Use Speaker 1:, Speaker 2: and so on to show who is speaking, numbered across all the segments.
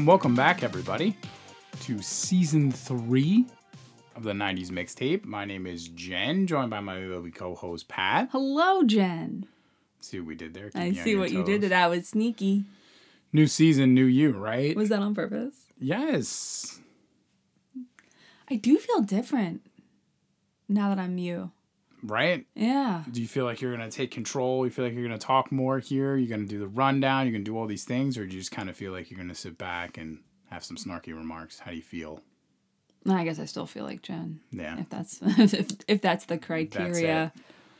Speaker 1: Welcome, welcome back, everybody, to season three of the 90s mixtape. My name is Jen, joined by my lovely co host, Pat.
Speaker 2: Hello, Jen.
Speaker 1: See what we did there?
Speaker 2: I
Speaker 1: Keep on
Speaker 2: see what you did. That was sneaky.
Speaker 1: New season, new you, right?
Speaker 2: Was that on purpose?
Speaker 1: yes.
Speaker 2: I do feel different now that I'm you.
Speaker 1: Right?
Speaker 2: Yeah.
Speaker 1: Do you feel like you're going to take control? You feel like you're going to talk more here? You're going to do the rundown? You're going to do all these things? Or do you just kind of feel like you're going to sit back and have some snarky remarks? How do you feel?
Speaker 2: I guess I still feel like Jen.
Speaker 1: Yeah.
Speaker 2: If that's if, if that's the criteria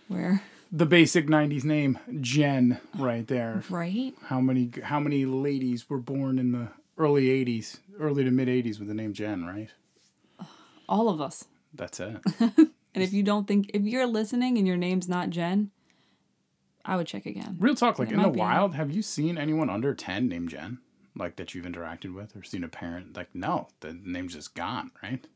Speaker 2: where
Speaker 1: The basic 90s name, Jen, right there.
Speaker 2: right?
Speaker 1: How many how many ladies were born in the early 80s, early to mid 80s with the name Jen, right?
Speaker 2: All of us.
Speaker 1: That's it.
Speaker 2: And if you don't think if you're listening and your name's not Jen, I would check again.
Speaker 1: Real talk, like in the wild, have you seen anyone under 10 named Jen? Like that you've interacted with or seen a parent? Like, no, the name's just gone, right?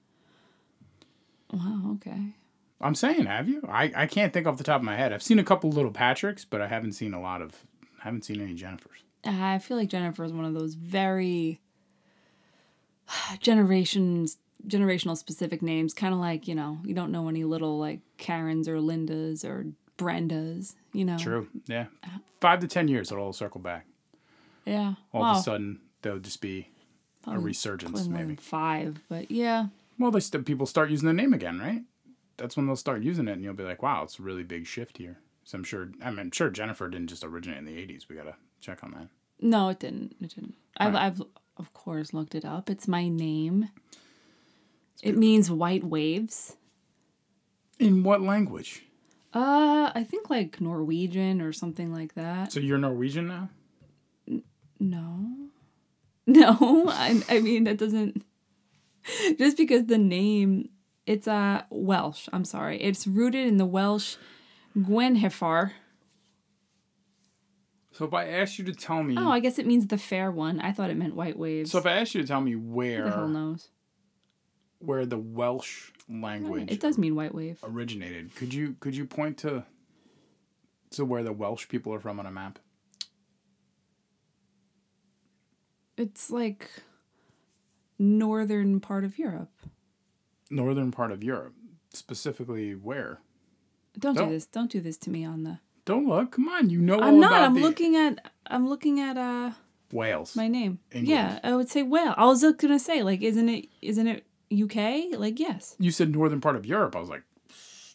Speaker 2: Wow, okay.
Speaker 1: I'm saying, have you? I, I can't think off the top of my head. I've seen a couple little Patricks, but I haven't seen a lot of, haven't seen any Jennifers.
Speaker 2: I feel like Jennifer is one of those very generations generational specific names, kind of like you know you don't know any little like Karens or Lindas or Brendas, you know.
Speaker 1: True. Yeah. Five to 10 years, it'll all circle back.
Speaker 2: Yeah.
Speaker 1: All of a sudden, there'll just be a resurgence, maybe.
Speaker 2: five, but yeah.
Speaker 1: Well, they st- people start using the name again, right? That's when they'll start using it, and you'll be like, "Wow, it's a really big shift here." So I'm sure. I mean, sure Jennifer didn't just originate in the '80s. We gotta check on that.
Speaker 2: No, it didn't. It didn't. I've,
Speaker 1: Right.
Speaker 2: I've of course looked it up. It's my name. It means white waves.
Speaker 1: In what language?
Speaker 2: Uh, I think like Norwegian or something like that.
Speaker 1: So you're Norwegian now?
Speaker 2: No. No, I, I mean that doesn't just because the name it's uh Welsh, I'm sorry. It's rooted in the Welsh Gwenhwyfar.
Speaker 1: So if I asked you to tell me,
Speaker 2: Oh, I guess it means the fair one. I thought it meant white waves.
Speaker 1: so if I asked you to tell me where.
Speaker 2: Who the hell knows?
Speaker 1: Where the Welsh language
Speaker 2: It does mean white wave.
Speaker 1: originated, could you could you point to to where the Welsh people are from on a map?
Speaker 2: It's like northern part of Europe.
Speaker 1: Northern part of Europe, specifically where?
Speaker 2: Don't
Speaker 1: Don't-
Speaker 2: do this. Don't do this to me on the
Speaker 1: Don't look. Come on, you know
Speaker 2: I'm not. I'm
Speaker 1: the
Speaker 2: looking at I'm looking at uh
Speaker 1: Wales.
Speaker 2: my name.
Speaker 1: England.
Speaker 2: Yeah, I would say Wales. I was gonna say like, isn't it isn't it UK? Like yes.
Speaker 1: you said northern part of Europe. I was like,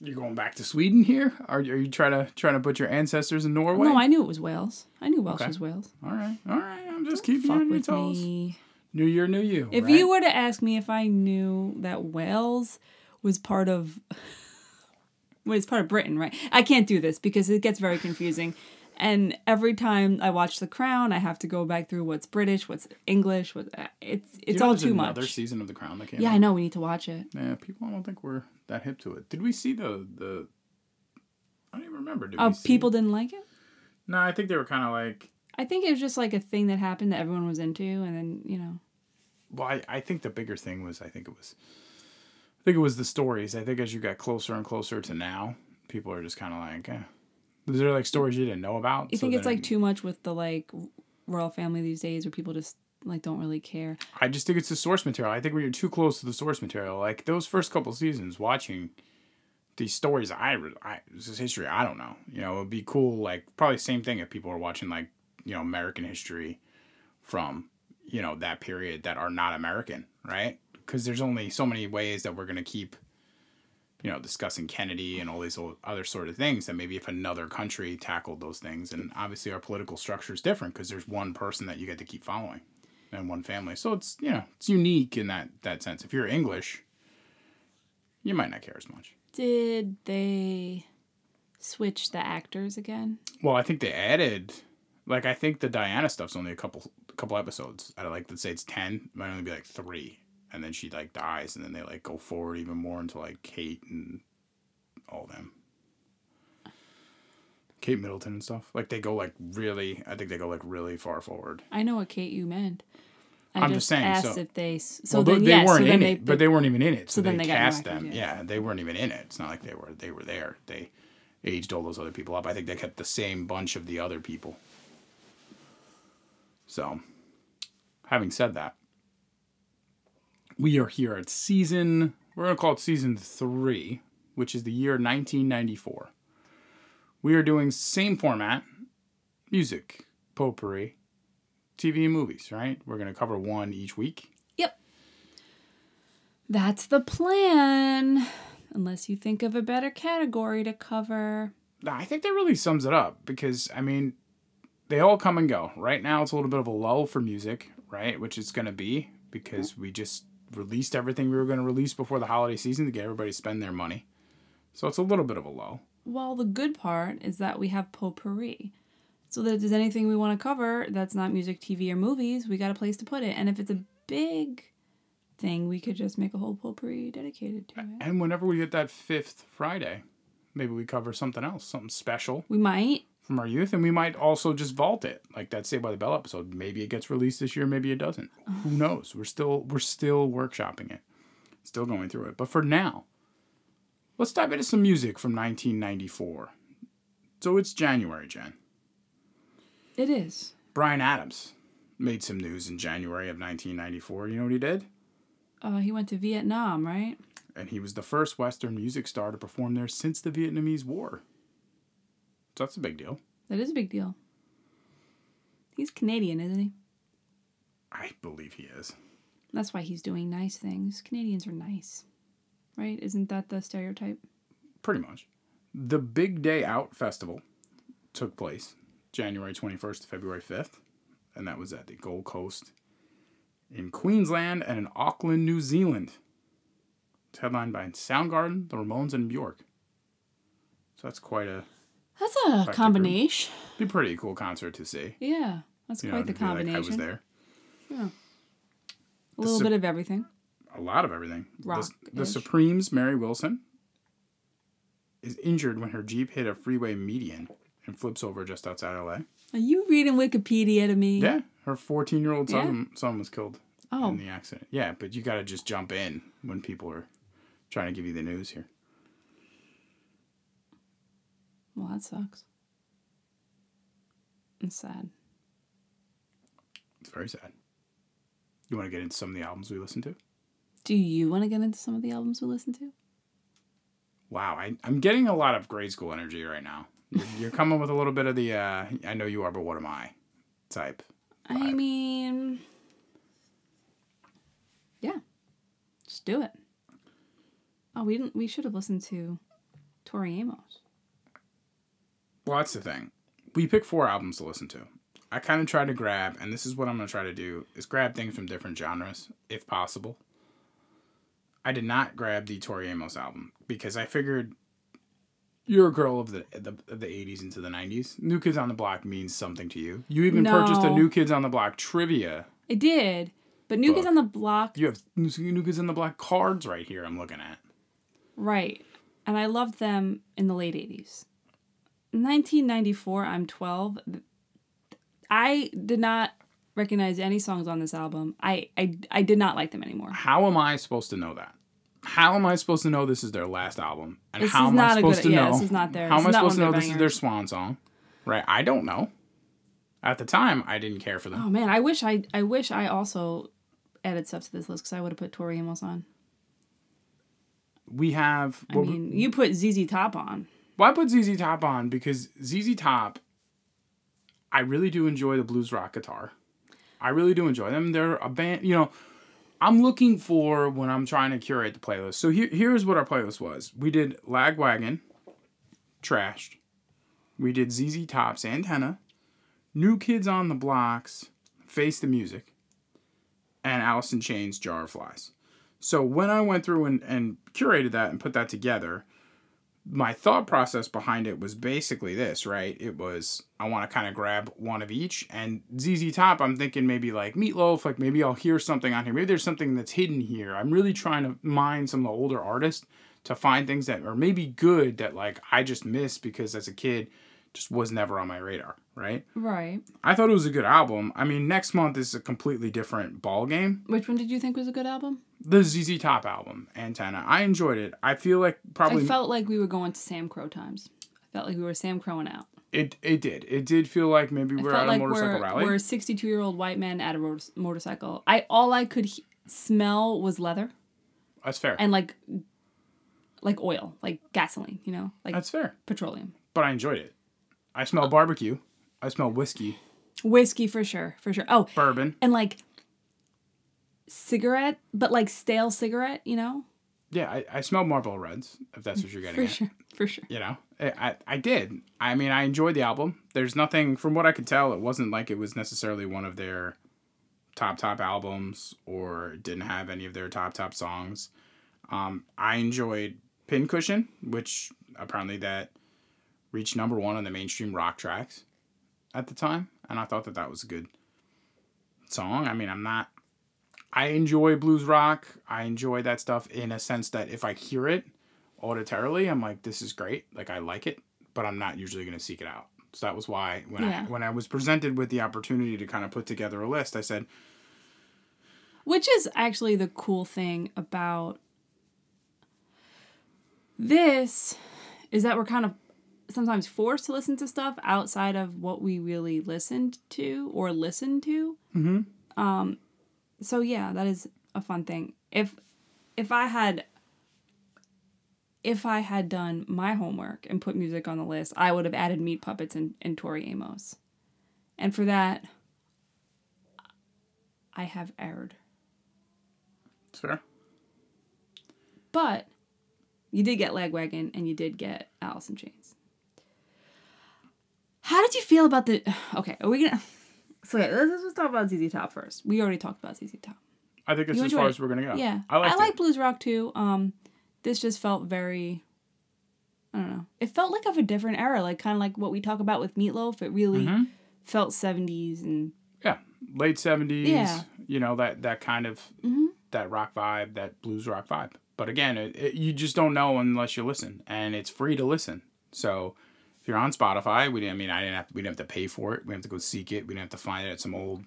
Speaker 1: you're going back to Sweden here? Are, are you trying to trying to put your ancestors in Norway?
Speaker 2: No, I knew it was Wales. I knew Welsh
Speaker 1: Okay.
Speaker 2: was Wales.
Speaker 1: all right, all right. I'm just keeping you on your
Speaker 2: with
Speaker 1: toes.
Speaker 2: me.
Speaker 1: New year, new you.
Speaker 2: If
Speaker 1: right?
Speaker 2: you were to ask me if I knew that Wales was part of well, it's part of Britain, right? I can't do this because it gets very confusing. And every time I watch The Crown, I have to go back through what's British, what's English, what it's
Speaker 1: you
Speaker 2: it's
Speaker 1: know
Speaker 2: all
Speaker 1: there's
Speaker 2: too
Speaker 1: another
Speaker 2: much.
Speaker 1: season of The Crown that came.
Speaker 2: Yeah,
Speaker 1: out?
Speaker 2: I know we need to watch it.
Speaker 1: Yeah, people I don't think we're that hip to it. Did we see the the? I don't even remember. Did
Speaker 2: Oh, people didn't like it?
Speaker 1: No, I think they were kind of like.
Speaker 2: I think it was just like a thing that happened that everyone was into and then, you know.
Speaker 1: Well, I, I think the bigger thing was I think it was. I think it was the stories. I think as you got closer and closer to now, people are just kind of like, eh. Is there like stories you didn't know about?
Speaker 2: You
Speaker 1: So
Speaker 2: think it's like too much with the like royal family these days where people just like don't really care.
Speaker 1: I just think it's the source material. I think when you're too close to the source material, like those first couple seasons, watching these stories, I, I this is history. I don't know. You know, it'd be cool. Like probably same thing if people are watching like you know American history from you know that period that are not American, right? Because there's only so many ways that we're gonna keep you know discussing Kennedy and all these other sort of things. That maybe if another country tackled those things, and obviously our political structure is different because there's one person that you get to keep following and one family. So it's you know it's unique in that that sense. If you're English, you might not care as much.
Speaker 2: Did they switch the actors again?
Speaker 1: Well, I think they added, like I think the Diana stuff's only a couple couple episodes. Of like let's say it's ten, it might only be like three, and then she like dies, and then they like go forward even more into like Kate and all them. Kate Middleton and stuff. Like they go like really. I think they go like really far forward.
Speaker 2: I know what Kate you meant. I
Speaker 1: I'm just saying,
Speaker 2: Asked
Speaker 1: so-
Speaker 2: if they. So
Speaker 1: well,
Speaker 2: then,
Speaker 1: they weren't
Speaker 2: so
Speaker 1: in
Speaker 2: they,
Speaker 1: it, but they weren't even in it. So,
Speaker 2: so
Speaker 1: they
Speaker 2: then they
Speaker 1: cast them.
Speaker 2: Yeah.
Speaker 1: they weren't even in it. It's not like they were they were there. They aged all those other people up. I think they kept the same bunch of the other people. So, having said that, we are here at season, we're going to call it season three, which is the year 1994. We are doing same format, music, potpourri, TV and movies, right? We're going to cover one each week.
Speaker 2: Yep. That's the plan. Unless you think of a better category to cover.
Speaker 1: I think that really sums it up because, I mean, they all come and go. Right now, it's a little bit of a lull for music, right? Which it's going to be because we just released everything we were going to release before the holiday season to get everybody to spend their money. So it's a little bit of a lull.
Speaker 2: Well, the good part is that we have potpourri. So that if there's anything we want to cover that's not music, TV, or movies, we got a place to put it. And if it's a big thing, we could just make a whole potpourri dedicated to it.
Speaker 1: And whenever we get that fifth Friday, maybe we cover something else, something special
Speaker 2: We might.
Speaker 1: From our youth, and we might also just vault it, like that Saved by the Bell episode. Maybe it gets released this year, maybe it doesn't. Who knows? We're still we're still workshopping it, still going through it. But for now, let's dive into some music from 1994. So it's January, Jen.
Speaker 2: It is.
Speaker 1: Bryan Adams made some news in January of 1994. You know what he did?
Speaker 2: Uh, he went to Vietnam, right?
Speaker 1: And he was the first Western music star to perform there since the Vietnamese War. So that's a big deal.
Speaker 2: That is a big deal. He's Canadian, isn't he?
Speaker 1: I believe he is.
Speaker 2: That's why he's doing nice things. Canadians are nice, right? Isn't that the stereotype?
Speaker 1: Pretty much. The Big Day Out Festival took place January 21st to February 5th, and that was at the Gold Coast in Queensland and in Auckland, New Zealand. It's headlined by Soundgarden, the Ramones, and Bjork. So that's quite a
Speaker 2: That's a combination.
Speaker 1: be pretty cool concert to see.
Speaker 2: Yeah, that's
Speaker 1: You know,
Speaker 2: quite the
Speaker 1: to be like,
Speaker 2: combination.
Speaker 1: I was there. Yeah.
Speaker 2: A little
Speaker 1: Sup-
Speaker 2: bit of everything.
Speaker 1: A lot of everything. The, the Supremes, Mary Wilson, is injured when her Jeep hit a freeway median and flips over just outside LA.
Speaker 2: Are you reading Wikipedia to me?
Speaker 1: Yeah, her 14 year old son, son was killed
Speaker 2: Oh,
Speaker 1: in the accident. Yeah, but you got to just jump in when people are trying to give you the news here.
Speaker 2: Well, that sucks. It's sad.
Speaker 1: It's very sad. You want to get into some of the albums we listened to?
Speaker 2: Do you want to get into some of the albums we listen to?
Speaker 1: Wow, I, I'm getting a lot of grade school energy right now. You're, you're coming with a little bit of the, uh, I know you are, but what am I type.
Speaker 2: I mean, yeah, just do it. Oh, we didn't. We should have listened to Tori Amos.
Speaker 1: Well, that's the thing. We picked four albums to listen to. I kind of tried to grab, and this is what I'm going to try to do, is grab things from different genres, if possible. I did not grab the Tori Amos album because I figured you're a girl of the, the of the 80s into the 90s. New Kids on the Block means something to you. You even purchased a New Kids on the Block trivia.
Speaker 2: I did, but New Kids on the Block,
Speaker 1: You have New Kids on the Block cards right here. I'm looking at.
Speaker 2: right? And I loved them in the late '80s. 1994. I'm 12. I did not recognize any songs on this album. I I, I did not like them anymore.
Speaker 1: How am I supposed to know that? How am I supposed to know this is their last album? And
Speaker 2: This
Speaker 1: how
Speaker 2: is
Speaker 1: am
Speaker 2: not
Speaker 1: I supposed
Speaker 2: good-
Speaker 1: to
Speaker 2: yeah,
Speaker 1: know?
Speaker 2: this is not their-
Speaker 1: How am I supposed to know this is their swan song? Right? I don't know. At the time, I didn't care for them.
Speaker 2: Oh man, I wish I I wish I also added stuff to this list because I would have put Tori Amos on.
Speaker 1: We have.
Speaker 2: I mean, you put ZZ Top on.
Speaker 1: I put ZZ Top on because ZZ Top. I really do enjoy the blues rock guitar. I really do enjoy them. They're a band. You know, I'm looking for when I'm trying to curate the playlist. So here, here's what our playlist was. We did Lagwagon, Trashed. We did ZZ Top's Antenna, New Kids on the Blocks, Face the Music, and Alice in Chains Jar of Flies. So when I went through and, and curated that and put that together, my thought process behind it was basically this, right? It was I want to kind of grab one of each, and ZZ Top. I'm thinking maybe like Meatloaf, like maybe I'll hear something on here. Maybe there's something that's hidden here. I'm really trying to mine some of the older artists to find things that are maybe good that like I just missed because as a kid just was never on my radar, right?
Speaker 2: Right.
Speaker 1: I thought it was a good album. I mean, next month is a completely different ball game.
Speaker 2: Which one did you think was a good album?
Speaker 1: The ZZ Top album, Antenna. I enjoyed it. I feel like probably
Speaker 2: I felt like we were going to Sam Crow times. I felt like we were Sam Crowing out.
Speaker 1: It it did. It did feel like maybe we're at a
Speaker 2: like
Speaker 1: motorcycle
Speaker 2: we're,
Speaker 1: rally.
Speaker 2: we're a 62 year old white man at a motor- motorcycle. I all I could he- smell was leather
Speaker 1: That's fair.
Speaker 2: and like like oil, like gasoline, you know, like
Speaker 1: That's fair.
Speaker 2: petroleum.
Speaker 1: But I enjoyed it. I smell barbecue. I smell whiskey,
Speaker 2: Whiskey for sure, for sure. Oh,
Speaker 1: bourbon.
Speaker 2: and like cigarette, but like stale cigarette, you know?
Speaker 1: Yeah, I, I smell Marlboro Reds. If that's what you're getting
Speaker 2: For
Speaker 1: at.
Speaker 2: sure, for sure.
Speaker 1: You know, I, I I did. I mean, I enjoyed the album. There's nothing from what I could tell. It wasn't like it was necessarily one of their top top albums or didn't have any of their top top songs. Um, I enjoyed Pincushion, which apparently that reached number one on the mainstream rock tracks at the time, and I thought that that was a good song. I mean, I'm not. I enjoy blues rock. I enjoy that stuff in a sense that if I hear it auditorily, I'm like, this is great. Like I like it, but I'm not usually going to seek it out. So that was why when
Speaker 2: Yeah.
Speaker 1: I when I was presented with the opportunity to kind of put together a list, I said,
Speaker 2: Which is actually the cool thing about this is that we're kind of sometimes forced to listen to stuff outside of what we really listened to or listen to.
Speaker 1: Mhm.
Speaker 2: Um, so yeah, that is a fun thing. If if I had if I had done my homework and put music on the list, I would have added Meat Puppets and, and Tori Amos. And for that, I have erred.
Speaker 1: "It's fair."
Speaker 2: But you did get Lagwagon and you did get Alice in Chains. How did you feel about the? Okay, are we gonna? So yeah, let's just talk about ZZ Top first. We already talked about ZZ Top.
Speaker 1: I think it's as far
Speaker 2: it?
Speaker 1: as we're gonna go.
Speaker 2: Yeah,
Speaker 1: I liked
Speaker 2: like blues rock too. Um, this just felt very. I don't know. It felt like of a different era, like kind of like what we talk about with Meatloaf. It really
Speaker 1: Mhm.
Speaker 2: felt seventies and
Speaker 1: Yeah, late seventies.
Speaker 2: Yeah.
Speaker 1: You know that that kind of
Speaker 2: Mhm.
Speaker 1: that rock vibe, that blues rock vibe. But again, it, it, you just don't know unless you listen, and it's free to listen. So you're on Spotify, we didn't. I mean, I didn't have. We didn't have to pay for it. We didn't have to go seek it. We didn't have to find it at some old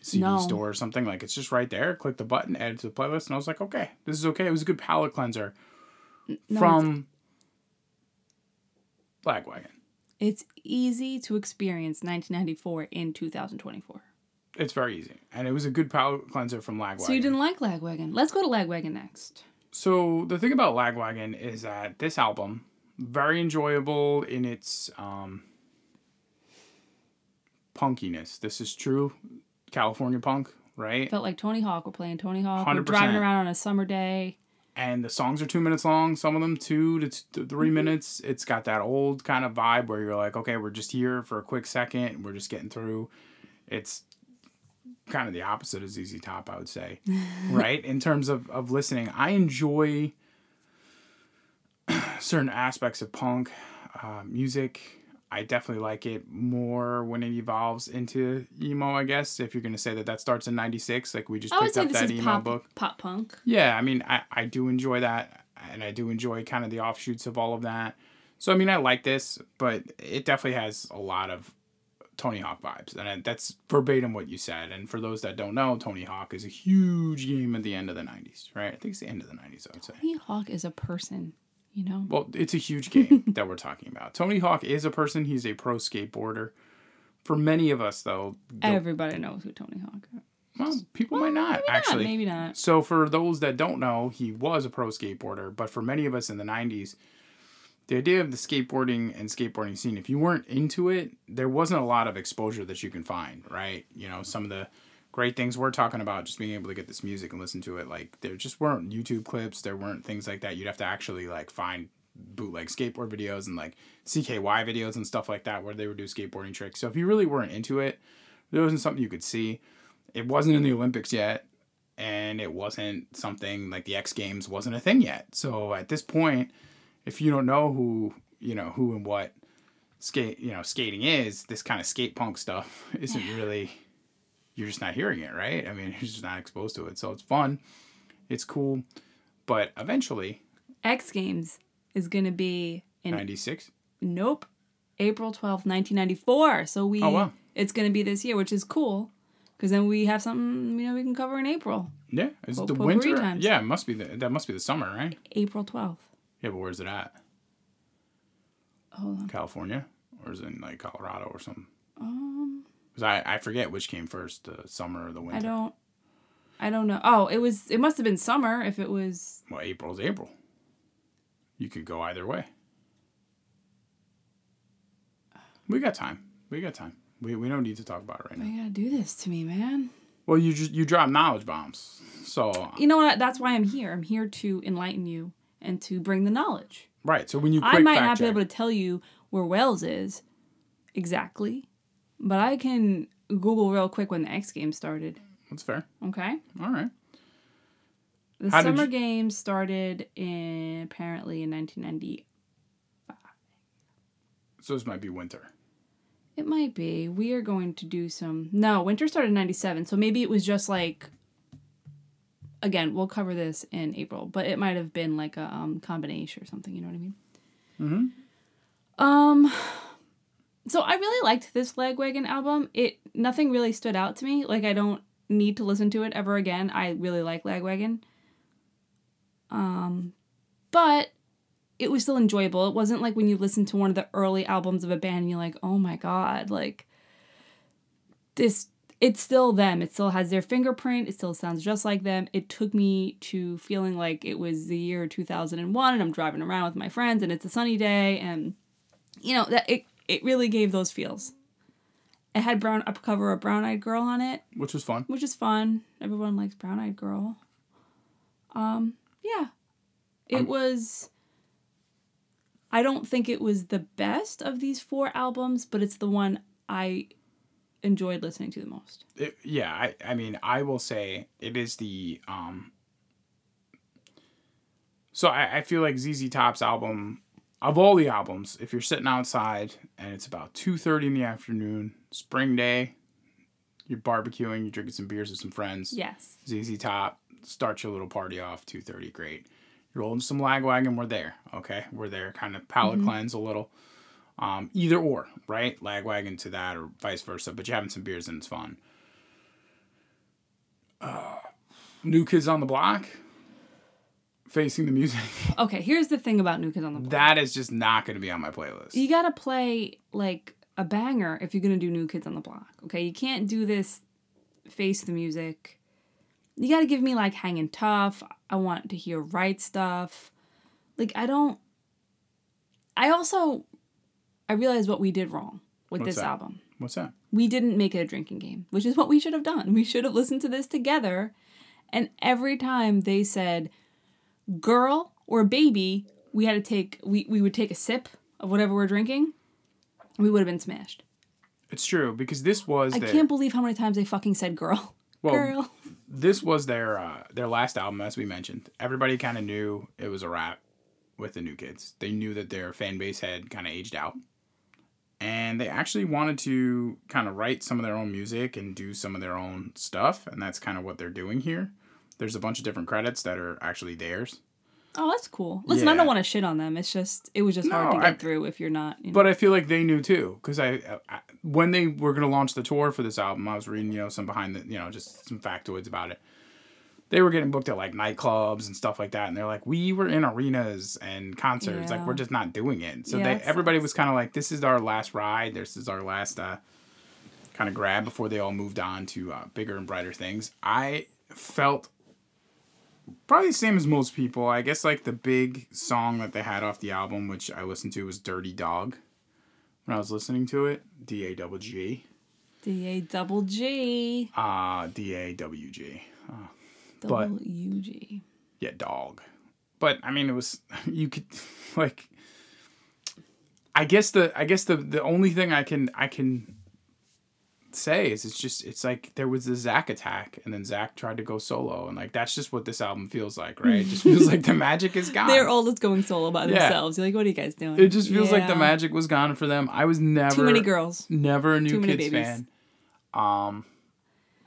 Speaker 1: CD
Speaker 2: No.
Speaker 1: store or something. Like it's just right there. Click the button, add it to the playlist, and I was like, okay, this is okay. It was a good palate cleanser
Speaker 2: no,
Speaker 1: from Lagwagon.
Speaker 2: it's easy to experience 1994 in 2024.
Speaker 1: It's very easy, and it was a good palate cleanser from Lagwagon.
Speaker 2: So you didn't like Lagwagon. Let's go to Lagwagon next.
Speaker 1: So the thing about Lagwagon is that this album very enjoyable in its um, punkiness. This is true California punk, right?
Speaker 2: Felt like Tony Hawk. We're playing Tony Hawk. We're driving around on a summer day.
Speaker 1: And the songs are two minutes long. Some of them two to t- 3 minutes. It's got that old kind of vibe where you're like, okay, we're just here for a quick second. We're just getting through. It's kind of the opposite of ZZ Top, I would say, right? In terms of, of listening, I enjoy certain aspects of punk uh, music. I definitely like it more when it evolves into emo, I guess. If you're going to say that that starts in 96, like we just picked up that emo
Speaker 2: pop,
Speaker 1: book.
Speaker 2: pop punk.
Speaker 1: Yeah, I mean, I, I do enjoy that, and I do enjoy kind of the offshoots of all of that. So, I mean, I like this, but it definitely has a lot of Tony Hawk vibes, and I- that's verbatim what you said. And for those that don't know, Tony Hawk is a huge game at the end of the 90s, right? I think it's the end of the 90s, I would say.
Speaker 2: Tony Hawk is a person, you know?
Speaker 1: Well, it's a huge game that we're talking about. Tony Hawk is a person, he's a pro skateboarder. For many of us, though,
Speaker 2: Everybody knows who Tony Hawk is.
Speaker 1: well, people might not
Speaker 2: Maybe
Speaker 1: actually.
Speaker 2: Not, maybe not.
Speaker 1: So for those that don't know, he was a pro skateboarder, but for many of us in the 90s, the idea of the skateboarding and skateboarding scene, if you weren't into it, there wasn't a lot of exposure that you can find, right? You know, some of the great things we're talking about, just being able to get this music and listen to it, like there just weren't YouTube clips, there weren't things like that. You'd have to actually like find bootleg skateboard videos and like CKY videos and stuff like that where they would do skateboarding tricks. So if you really weren't into it, there wasn't something you could see. It wasn't in the Olympics yet and it wasn't something like the X Games wasn't a thing yet. So at this point, if you don't know who you know who and what skate you know skating is, this kind of skate punk stuff isn't really you're just not hearing it, right? I mean, you're just not exposed to it. So it's fun, it's cool, but eventually,
Speaker 2: X Games is going to be in,
Speaker 1: ninety six.
Speaker 2: nope, April 12th, 1994. So we,
Speaker 1: Oh, wow.
Speaker 2: it's going to be this year, which is cool. Because then we have something, you know, we can cover in April.
Speaker 1: Yeah, it's
Speaker 2: Po-
Speaker 1: the winter.
Speaker 2: times.
Speaker 1: Yeah, it must be the that must be the summer, right?
Speaker 2: April 12th.
Speaker 1: Yeah, but where's it at?
Speaker 2: Hold on.
Speaker 1: California or is it in like Colorado or something?
Speaker 2: Um,
Speaker 1: 'Cause I I forget which came first, the summer or the winter.
Speaker 2: I don't. I don't know. Oh, it was. It must have been summer if it was.
Speaker 1: Well, April's April. You could go either way. We got time. We got time. We, we don't need to talk about it right now.
Speaker 2: you gotta do this to me, man?
Speaker 1: Well, you just you drop knowledge bombs. So
Speaker 2: You know what? That's why I'm here. I'm here to enlighten you and to bring the knowledge.
Speaker 1: right. So when you
Speaker 2: I might not be able to tell you where Wales is exactly, but I can Google real quick when the X Games started.
Speaker 1: That's fair.
Speaker 2: Okay.
Speaker 1: All right.
Speaker 2: The
Speaker 1: How
Speaker 2: Summer
Speaker 1: you-
Speaker 2: Games started in apparently in 1995.
Speaker 1: So this might be winter.
Speaker 2: It might be. We are going to do some. No, winter started in 97, so maybe it was just like. Again, we'll cover this in April, but it might have been like a um, combination or something. You know what I mean? Mm-hmm. Um. So I really liked this Lagwagon album. It nothing really stood out to me. Like I don't need to listen to it ever again. I really like Lagwagon. Um, but it was still enjoyable. It wasn't like when you listen to one of the early albums of a band and you're like, oh my god, like this. It's still them. It still has their fingerprint. It still sounds just like them. It took me to feeling like it was the year 2001 and I'm driving around with my friends and it's a sunny day and you know that it it really gave those feels. It had brown a cover of Brown Eyed Girl on it,
Speaker 1: which was fun.
Speaker 2: which is fun. Everyone likes Brown Eyed Girl. Um, yeah. It
Speaker 1: Um,
Speaker 2: was I don't think it was the best of these four albums, but it's the one I enjoyed listening to the most.
Speaker 1: It, yeah, I, I mean, I will say it is the um. So I, I feel like ZZ Top's album, of all the albums, if you're sitting outside and it's about two thirty in the afternoon, spring day, you're barbecuing, you're drinking some beers with some friends.
Speaker 2: Yes.
Speaker 1: ZZ Top, start your little party off, two thirty, great. You're rolling some Lagwagon, we're there. Okay, we're there. Kind of palate cleanse a little. Um, either or, right? Lagwagon to that, or vice versa. But you're having some beers and it's fun. Uh, New Kids on the Block, facing the music.
Speaker 2: Okay, here's the thing about New Kids on the Block.
Speaker 1: that is just not going to be on my playlist.
Speaker 2: You gotta play like a banger if you're gonna do New Kids on the Block. Okay, you can't do this face the music. You gotta give me like hanging tough. I want to hear right stuff. Like I don't. I also, I realize what we did wrong with
Speaker 1: What's
Speaker 2: this
Speaker 1: that?
Speaker 2: album.
Speaker 1: What's that?
Speaker 2: We didn't make it a drinking game, which is what we should have done. We should have listened to this together, and every time they said "girl" or "baby," we had to take we we would take a sip of whatever we're drinking. We would have been smashed.
Speaker 1: It's true because this was
Speaker 2: I
Speaker 1: their,
Speaker 2: can't believe how many times they fucking said "girl."
Speaker 1: Well,
Speaker 2: girl.
Speaker 1: this was their uh, their last album, as we mentioned. Everybody kind of knew it was a wrap with the new kids. They knew that their fan base had kind of aged out, and they actually wanted to kind of write some of their own music and do some of their own stuff, and that's kind of what they're doing here. There's a bunch of different credits that are actually theirs,
Speaker 2: Oh, that's cool. Listen, I don't want to shit on them. It's just it was just hard to get
Speaker 1: I-
Speaker 2: through if you're not. You know.
Speaker 1: but I feel like they knew too because I, I when they were gonna launch the tour for this album, I was reading you know some behind the you know just some factoids about it. They were getting booked at like nightclubs and stuff like that, and they're like, we were in arenas and concerts, like we're just not doing it. So
Speaker 2: Yeah,
Speaker 1: they everybody was kind of like, this is our last ride. This is our last uh, kind of grab before they all moved on to uh, bigger and brighter things. I felt probably the same as most people. I guess like the big song that they had off the album, which I listened to, was "Dirty Dog." When I was listening to it, D A double G,
Speaker 2: D A double G
Speaker 1: uh D A W G,
Speaker 2: double U G.
Speaker 1: yeah, dog. But I mean, it was you could like. I guess the I guess the the only thing I can I can say is it's just it's like there was the Zach attack and then Zach tried to go solo and like that's just what this album feels like right it just feels like the magic is gone
Speaker 2: They're all just going solo by
Speaker 1: Yeah.
Speaker 2: themselves. You're like, what are you guys doing?
Speaker 1: It just feels like the magic was gone for them. I was never
Speaker 2: Too many girls.
Speaker 1: never a new kids fan. Um,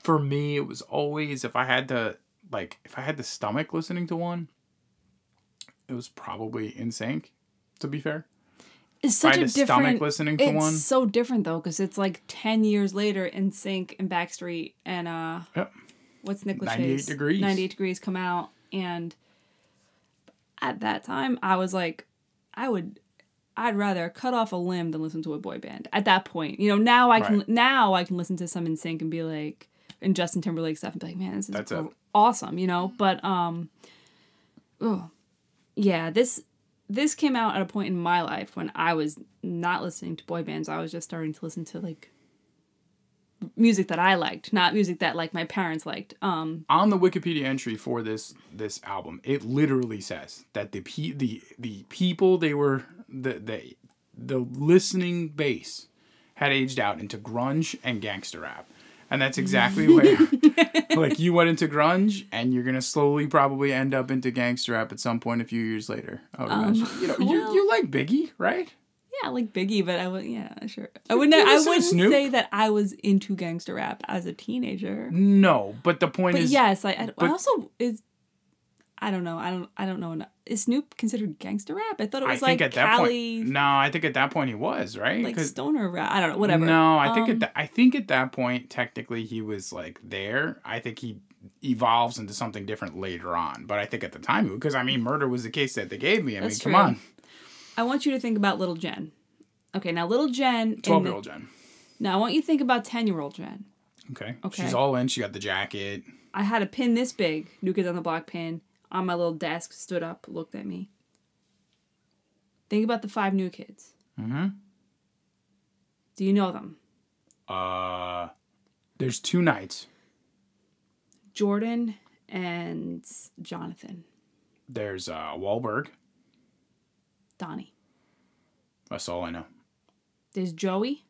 Speaker 1: for me, it was always if I had to like if I had the stomach listening to one, it was probably NSYNC. To be fair,
Speaker 2: It's such a different.
Speaker 1: listening to
Speaker 2: It's
Speaker 1: one,
Speaker 2: so different though, because it's like ten years later, NSYNC and Backstreet and uh,
Speaker 1: Yep.
Speaker 2: what's Nick
Speaker 1: 98
Speaker 2: Lachey's
Speaker 1: Degrees.
Speaker 2: Ninety Eight Degrees come out, and at that time, I was like, I would I'd rather cut off a limb than listen to a boy band. At that point, you know, now I can
Speaker 1: Right.
Speaker 2: now I can listen to some NSYNC and be like, and Justin Timberlake stuff and be like, man, this is
Speaker 1: That's
Speaker 2: awesome, you know. But um, oh, yeah, this this came out at a point in my life when I was not listening to boy bands. I was just starting to listen to like music that I liked, not music that like my parents liked. Um,
Speaker 1: on the Wikipedia entry for this this album, it literally says that the pe- the the people they were the the the listening base had aged out into grunge and gangster rap. And that's exactly where like you went into grunge and you're gonna slowly probably end up into gangster rap at some point a few years later. I would um, imagine. You know, you
Speaker 2: well-
Speaker 1: you like Biggie, right?
Speaker 2: yeah, I like Biggie, but I would yeah, sure. I wouldn't I wouldn't
Speaker 1: Snoop?
Speaker 2: say that I was into gangster rap as a teenager.
Speaker 1: No, but the point
Speaker 2: But
Speaker 1: is
Speaker 2: yes, I, I,
Speaker 1: but-
Speaker 2: I also is I don't know. I don't I don't know enough. Is Snoop considered gangster rap? I thought it
Speaker 1: I
Speaker 2: was
Speaker 1: think
Speaker 2: like
Speaker 1: at that
Speaker 2: Cali
Speaker 1: point. No, I think at that point he was, right?
Speaker 2: like stoner rap. I don't know, whatever.
Speaker 1: No, I think
Speaker 2: Um,
Speaker 1: at that I think at that point technically he was like there. I think he evolves into something different later on. But I think at the time because I mean murder was the case that they gave me. I mean,
Speaker 2: true.
Speaker 1: come on.
Speaker 2: I want you to think about little Jen. Okay, now little Jen
Speaker 1: Twelve year old Jen.
Speaker 2: Now I want you to think about ten year old Jen.
Speaker 1: Okay.
Speaker 2: Okay.
Speaker 1: She's all in, she got the jacket.
Speaker 2: I had a pin this big, New Kids on the Block pin, on my little desk, stood up, looked at me. Think about the five new kids.
Speaker 1: Mm-hmm.
Speaker 2: Do you know them?
Speaker 1: Uh there's two Knights.
Speaker 2: Jordan and Jonathan.
Speaker 1: There's uh Wahlberg.
Speaker 2: Donnie.
Speaker 1: That's all I know.
Speaker 2: There's Joey.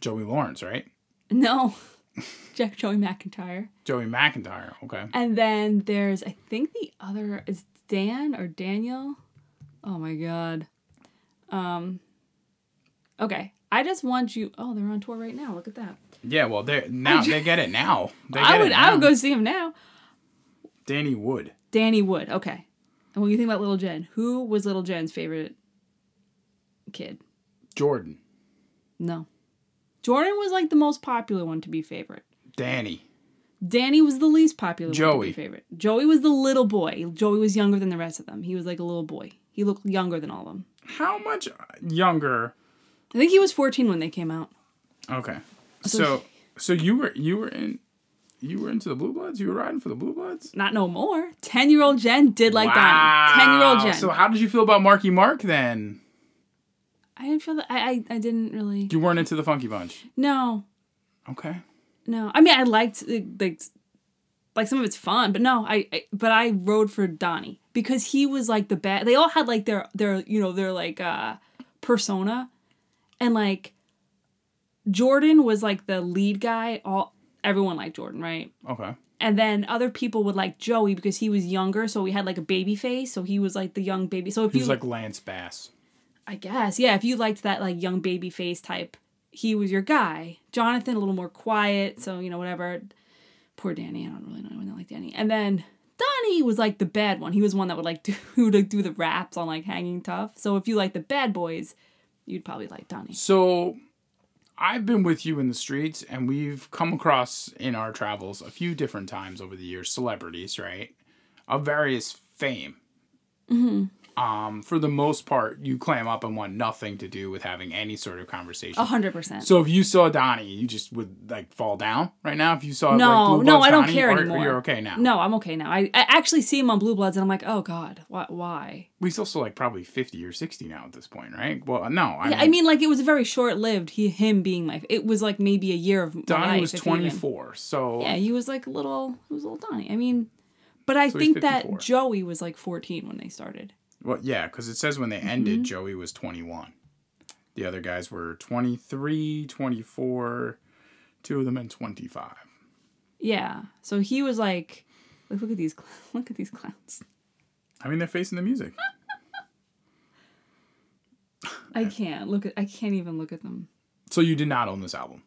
Speaker 1: Joey Lawrence, right?
Speaker 2: No. Jack Joey McIntyre.
Speaker 1: Joey McIntyre. Okay.
Speaker 2: And then there's I think the other is Dan or Daniel. Oh my god. Um Okay. I just want you Oh, they're on tour right now. Look at that.
Speaker 1: Yeah, well they're now they get it now. They get
Speaker 2: I would
Speaker 1: it
Speaker 2: I would go see him now.
Speaker 1: Danny Wood.
Speaker 2: Danny Wood. Okay. And when you think about Little Jen, who was Little Jen's favorite kid?
Speaker 1: Jordan.
Speaker 2: No. Jordan was like the most popular one to be favorite.
Speaker 1: Danny.
Speaker 2: Danny was the least popular one to
Speaker 1: Joey.
Speaker 2: be favorite. Joey was the little boy. Joey was younger than the rest of them. He was like a little boy. He looked younger than all of them.
Speaker 1: How much younger
Speaker 2: I think he was 14 when they came out.
Speaker 1: Okay.
Speaker 2: So-
Speaker 1: So so you were you were in you were into the Blue Bloods? You were riding for the Blue Bloods?
Speaker 2: Not no more. 10 year old Jen did like Donnie. 10 year old Jen.
Speaker 1: So how did you feel about Marky Mark then?
Speaker 2: I didn't feel that. I, I, I didn't really.
Speaker 1: You weren't into the Funky Bunch.
Speaker 2: No.
Speaker 1: Okay.
Speaker 2: No. I mean, I liked like, like, like some of it's fun, but no, I, I but I rode for Donnie because he was like the bad. They all had like their their you know their like uh persona, and like Jordan was like the lead guy. All everyone liked Jordan, right?
Speaker 1: Okay.
Speaker 2: And then other people would like Joey because he was younger, so he had like a baby face, so he was like the young baby. So if
Speaker 1: He
Speaker 2: you
Speaker 1: was like Lance Bass.
Speaker 2: I guess. Yeah, if you liked that like young baby face type, he was your guy. Jonathan a little more quiet, so you know whatever. Poor Danny, I don't really know anyone that like Danny. And then Donnie was like the bad one. He was one that would like do who would like, do the raps on like Hanging Tough. So if you like the bad boys, you'd probably like Donnie.
Speaker 1: So I've been with you in the streets and we've come across in our travels a few different times over the years celebrities, right? Of various fame.
Speaker 2: Mm-hmm.
Speaker 1: Um, for the most part, you clam up and want nothing to do with having any sort of conversation.
Speaker 2: A hundred percent.
Speaker 1: So if you saw Donnie, you just would like fall down right now. If you saw
Speaker 2: No,
Speaker 1: like, Blue
Speaker 2: no, I don't
Speaker 1: Donnie,
Speaker 2: care
Speaker 1: or- or
Speaker 2: anymore.
Speaker 1: You're okay now.
Speaker 2: No, I'm okay now. I, I actually see him on Blue Bloods, and I'm like, oh god, why? why?
Speaker 1: He's also like probably fifty or sixty now at this point, right? Well, no, I
Speaker 2: Yeah,
Speaker 1: mean,
Speaker 2: I mean, like it was very short lived. He, him being my, it was like maybe a year of
Speaker 1: Donnie
Speaker 2: life,
Speaker 1: was twenty four, so
Speaker 2: Yeah, he was like a little, he was a little Donnie. I mean, but I
Speaker 1: So
Speaker 2: think that Joey was like 14 when they started.
Speaker 1: Well, yeah, because it says when they ended,
Speaker 2: Mm-hmm.
Speaker 1: Joey was twenty one. The other guys were 23, 24, two of them and twenty five.
Speaker 2: Yeah, so he was like, like look at these, look at these clowns.
Speaker 1: I mean, they're facing the music.
Speaker 2: I can't look at, I can't even look at them.
Speaker 1: So you did not own this album.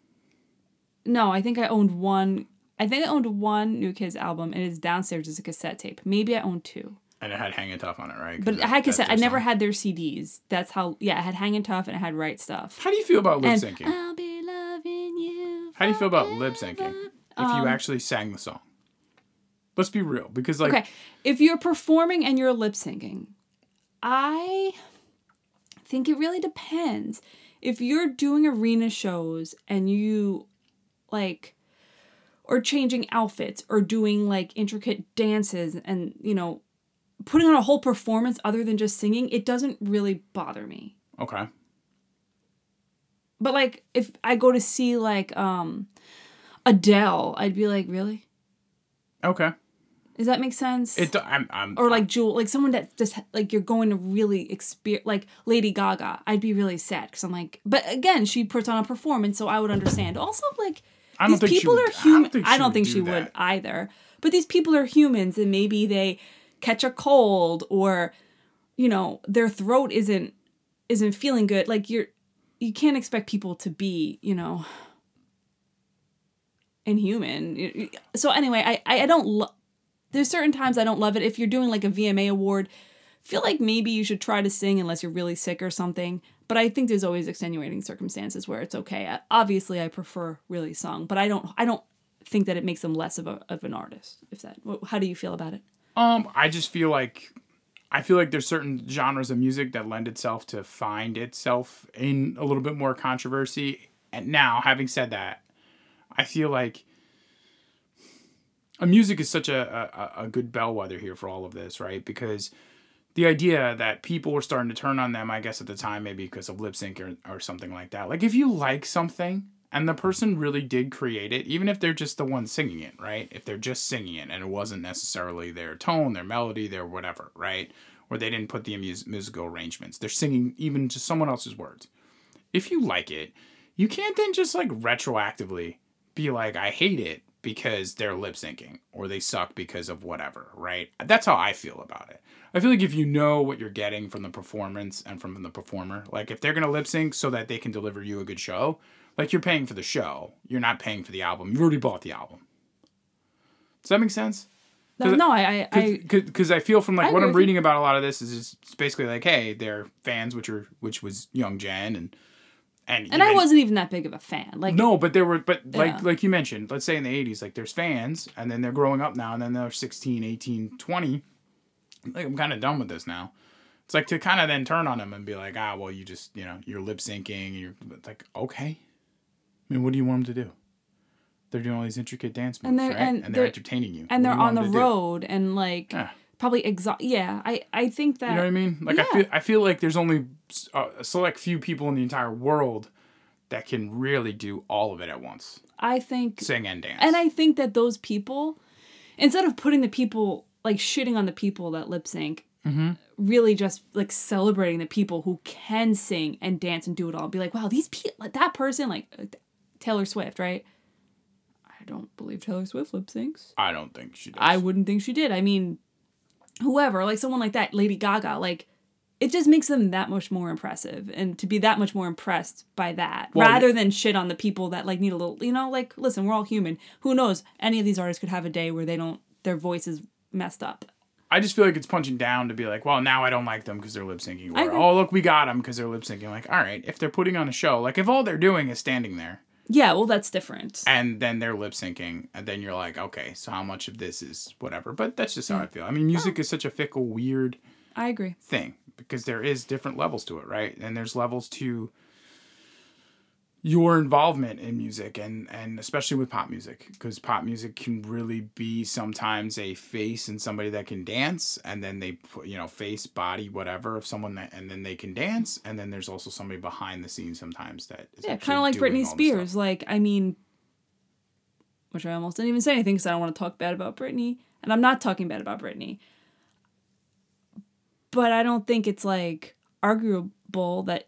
Speaker 2: No, I think I owned one. I think I owned one New Kids album, and it's downstairs as a cassette tape. Maybe I owned two,
Speaker 1: And it had Hanging Tough on it, right?
Speaker 2: but I had cassette. I never
Speaker 1: song.
Speaker 2: had their CDs. That's how. Yeah, I had Hanging Tough and I had Right Stuff.
Speaker 1: How do you feel about lip syncing?
Speaker 2: I'll be loving you.
Speaker 1: How do you feel about lip syncing? If you
Speaker 2: Um,
Speaker 1: actually sang the song. Let's be real, because like
Speaker 2: Okay, if you're performing and you're lip syncing, I think it really depends. If you're doing arena shows and you like or changing outfits or doing like intricate dances and you know putting on a whole performance other than just singing, it doesn't really bother me.
Speaker 1: Okay.
Speaker 2: But like if I go to see like um Adele, I'd be like, really?
Speaker 1: Okay.
Speaker 2: Does that make sense?
Speaker 1: It. do- I'm. I'm
Speaker 2: or like Jewel, like someone that just like you're going to really experience, like Lady Gaga. I'd be really sad because I'm like, but again, she puts on a performance, so I would understand. Also, like
Speaker 1: I don't
Speaker 2: these
Speaker 1: think she
Speaker 2: people
Speaker 1: would-
Speaker 2: are
Speaker 1: I don't
Speaker 2: human.
Speaker 1: think
Speaker 2: I don't
Speaker 1: would
Speaker 2: think she would either. But these people are humans, and maybe they catch a cold, or you know, their throat isn't isn't feeling good. Like you're, you can't expect people to be, you know, inhuman. So anyway, I I, don't. Lo- there's certain times I don't love it. If you're doing like a VMA award, feel like maybe you should try to sing unless you're really sick or something. But I think there's always extenuating circumstances where it's okay. I, obviously, I prefer really sung, but I don't. I don't think that it makes them less of a of an artist. If that, how do you feel about it?
Speaker 1: Um, I just feel like I feel like there's certain genres of music that lend itself to find itself in a little bit more controversy. And now, having said that, I feel like a music is such a, a, a good bellwether here for all of this, right? Because the idea that people were starting to turn on them, I guess at the time, maybe because of lip sync or, or something like that. Like if you like something and the person really did create it, even if they're just the one singing it, right? If they're just singing it and it wasn't necessarily their tone, their melody, their whatever, right? Or they didn't put the mus- musical arrangements, they're singing even just someone else's words. If you like it, you can't then just like retroactively be like, I hate it because they're lip syncing or they suck because of whatever, right? That's how I feel about it. I feel like if you know what you're getting from the performance and from the performer, like if they're gonna lip sync so that they can deliver you a good show, like you're paying for the show, you're not paying for the album. You've already bought the album. Does that make sense?
Speaker 2: No, no I, I, I
Speaker 1: Because I feel from like
Speaker 2: I
Speaker 1: what I'm
Speaker 2: with you.
Speaker 1: reading about a lot of this is just, it's basically like, hey, they're fans, which are which was Young Jen and and
Speaker 2: and I wasn't even that big of a fan. Like
Speaker 1: no, but there were, but like
Speaker 2: Yeah.
Speaker 1: like you mentioned, let's say in the 80s, like there's fans, and then they're growing up now, and then they're 16, 18, 20. Like, I'm kind of done with this now. It's like to kind of then turn on them and be like, ah, well, you just, you know, you're lip syncing, and you're like, okay. I mean, what do you want them to do? They're doing all these intricate dance moves,
Speaker 2: And they're-
Speaker 1: right?
Speaker 2: and
Speaker 1: And, they're,
Speaker 2: they're-
Speaker 1: entertaining you.
Speaker 2: and
Speaker 1: What
Speaker 2: they're on the
Speaker 1: to do?
Speaker 2: road and like
Speaker 1: Yeah.
Speaker 2: probably exhaust. Yeah, I I think that
Speaker 1: You know what I mean? Like I feel I feel like there's only a select few people in the entire world that can really do all of it at once,
Speaker 2: I think
Speaker 1: sing and dance.
Speaker 2: And I think that those people, instead of putting the people like shitting on the people that lip sync,
Speaker 1: Mm-hmm.
Speaker 2: really just like celebrating the people who can sing and dance and do it all. Be like, wow, these people, that person, like Taylor Swift, right? I don't believe Taylor Swift lip syncs.
Speaker 1: I don't think she does.
Speaker 2: I wouldn't think she did. I mean, whoever, like someone like that, Lady Gaga, like it just makes them that much more impressive and to be that much more impressed by that
Speaker 1: Well,
Speaker 2: rather than shit on the people that like need a little, you know, like listen, we're all human. Who knows? Any of these artists could have a day where they don't, their voice is messed up.
Speaker 1: I just feel like it's punching down to be like, well, now I don't like them because they're lip syncing. Or, oh, look, we got them because they're lip syncing. Like, all right, if they're putting on a show, like if all they're doing is standing there
Speaker 2: Yeah, well, that's different.
Speaker 1: and then they're lip syncing, and then you're like, okay, so how much of this is whatever? But that's just how
Speaker 2: Mm.
Speaker 1: I feel. I mean, music is such a fickle, weird
Speaker 2: I agree.
Speaker 1: thing because there is different levels to it, right? And there's levels to your involvement in music and and especially with pop music because pop music can really be sometimes a face and somebody that can dance and then they put you know face body whatever of someone that and then they can dance and then there's also somebody behind the scenes sometimes that is
Speaker 2: Yeah, kind of like Britney Spears. Like, I mean, which I almost didn't even say anything because I don't want to talk bad about Britney, and I'm not talking bad about Britney. But I don't think it's like arguable that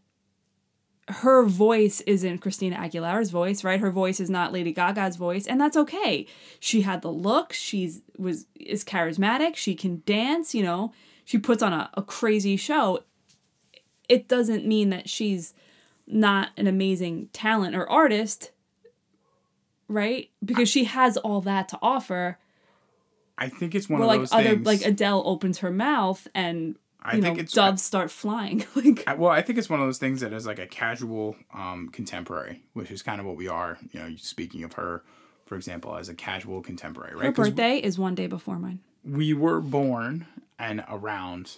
Speaker 2: her voice isn't Christina Aguilera's voice, right? Her voice is not Lady Gaga's voice, and that's okay. She had the look. She's was is charismatic. She can dance. You know, she puts on a, a crazy show. It doesn't mean that she's not an amazing talent or artist, right? Because she has all that to offer.
Speaker 1: I think it's one
Speaker 2: Where
Speaker 1: of
Speaker 2: like
Speaker 1: those
Speaker 2: other
Speaker 1: things
Speaker 2: like Adele opens her mouth and
Speaker 1: I
Speaker 2: you
Speaker 1: think
Speaker 2: know
Speaker 1: it's-
Speaker 2: doves start flying. like
Speaker 1: I- well, I think it's one of those things that is like a casual um, contemporary, which is kind of what we are. You know, speaking of her, for example, as a casual contemporary, right?
Speaker 2: Her birthday is one day before mine.
Speaker 1: we were born and around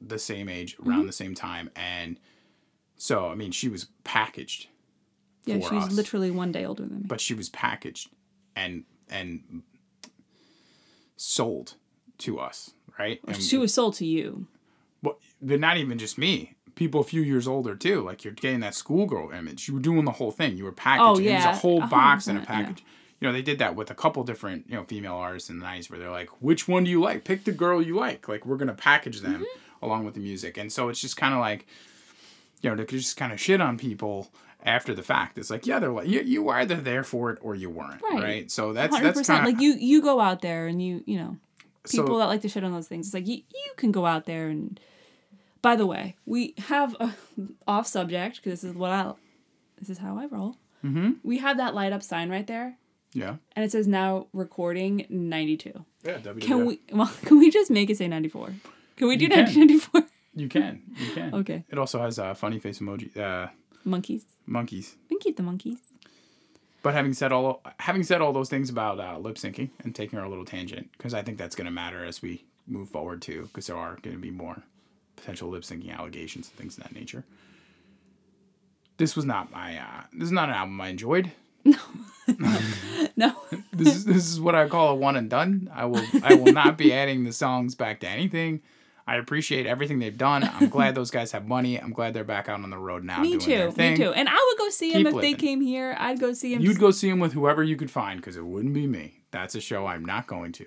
Speaker 1: the same age, around
Speaker 2: Mm-hmm.
Speaker 1: the same time, and so I mean, she was packaged,
Speaker 2: Yeah, she's
Speaker 1: us.
Speaker 2: literally one day older than me.
Speaker 1: but she was packaged and and sold to us, right? And
Speaker 2: she was sold to you.
Speaker 1: but but not even just me. People a few years older too. Like you're getting that schoolgirl image. You were doing the whole thing. You were packaging.
Speaker 2: Oh,
Speaker 1: It was a whole box and a
Speaker 2: percent, yeah.
Speaker 1: package. You know, they did that with a couple different, you know, female artists in the nineties where they're like, which one do you like? Pick the girl you like. Like we're gonna package them
Speaker 2: Mm-hmm.
Speaker 1: along with the music. And so it's just kinda like you know, to just kind of shit on people after the fact. It's like, yeah, they're like you, you were either there for it or you weren't.
Speaker 2: Right.
Speaker 1: Right. So that's that's kind of
Speaker 2: Like you, you go out there and you, you know, people
Speaker 1: so,
Speaker 2: that like to shit on those things. It's like you, you can go out there and. By the way, we have a off subject because this is what I, this is how I roll. Mm-hmm. We have that light up sign right there,
Speaker 1: Yeah.
Speaker 2: and it says now recording ninety two.
Speaker 1: Yeah, WWF.
Speaker 2: Can we? Well, can we just make it say ninety four? Can we do nineteen ninety four?
Speaker 1: You can. You can.
Speaker 2: Okay.
Speaker 1: It also has a funny face emoji. Uh,
Speaker 2: Monkeys.
Speaker 1: monkeys.
Speaker 2: We can keep the monkeys.
Speaker 1: But having said all having said all those things about uh, lip syncing and taking our little tangent, because I think that's going to matter as we move forward too, because there are going to be more potential lip syncing allegations and things of that nature. This was not my. Uh, this is not an album I enjoyed.
Speaker 2: No. No.
Speaker 1: this is this is what I call a one and done. I will I will not be adding the songs back to anything. I appreciate everything they've done. I'm glad those guys have money. I'm glad they're back out on the road now
Speaker 2: me
Speaker 1: doing their
Speaker 2: too.
Speaker 1: thing.
Speaker 2: Me too. And I would go see them
Speaker 1: Keep
Speaker 2: if they came here. I'd go see them.
Speaker 1: You'd go see them with whoever you could find because it wouldn't be me. That's a show I'm not going to.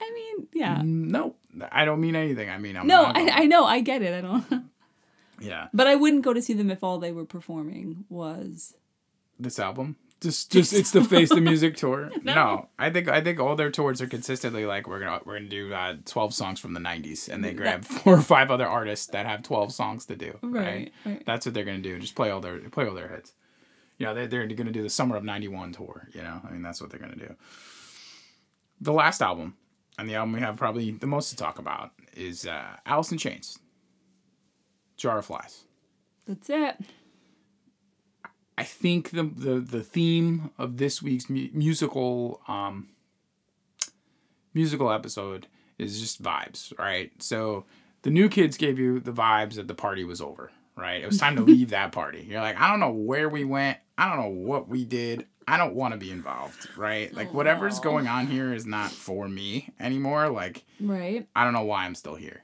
Speaker 2: I mean, yeah.
Speaker 1: Mm, no, I don't mean anything. I mean I'm
Speaker 2: No. I, I know. I get it. I don't.
Speaker 1: yeah,
Speaker 2: But I wouldn't go to see them if all they were performing was.
Speaker 1: this album. Just, just it's the face the music tour. no. I think I think all their tours are consistently like we're gonna we're gonna do uh, twelve songs from the '90s, and they grab four or five other artists that have twelve songs to do. Right.
Speaker 2: Right, right.
Speaker 1: That's what they're gonna do. Just play all their play all their hits. You know, they're they're gonna do the summer of '91 tour. You know, I mean that's what they're gonna do. The last album, and the album we have probably the most to talk about is uh, Alice in Chains. Jar of Flies.
Speaker 2: That's it.
Speaker 1: I think the the, the theme of this week's mu- musical um, musical episode is just vibes, right? So the new kids gave you the vibes that the party was over, right? It was time to leave that party. You're like, I don't know where we went. I don't know what we did. I don't want to be involved, right? Like whatever's going on here is not for me anymore. Like
Speaker 2: Right.
Speaker 1: I don't know why I'm still here.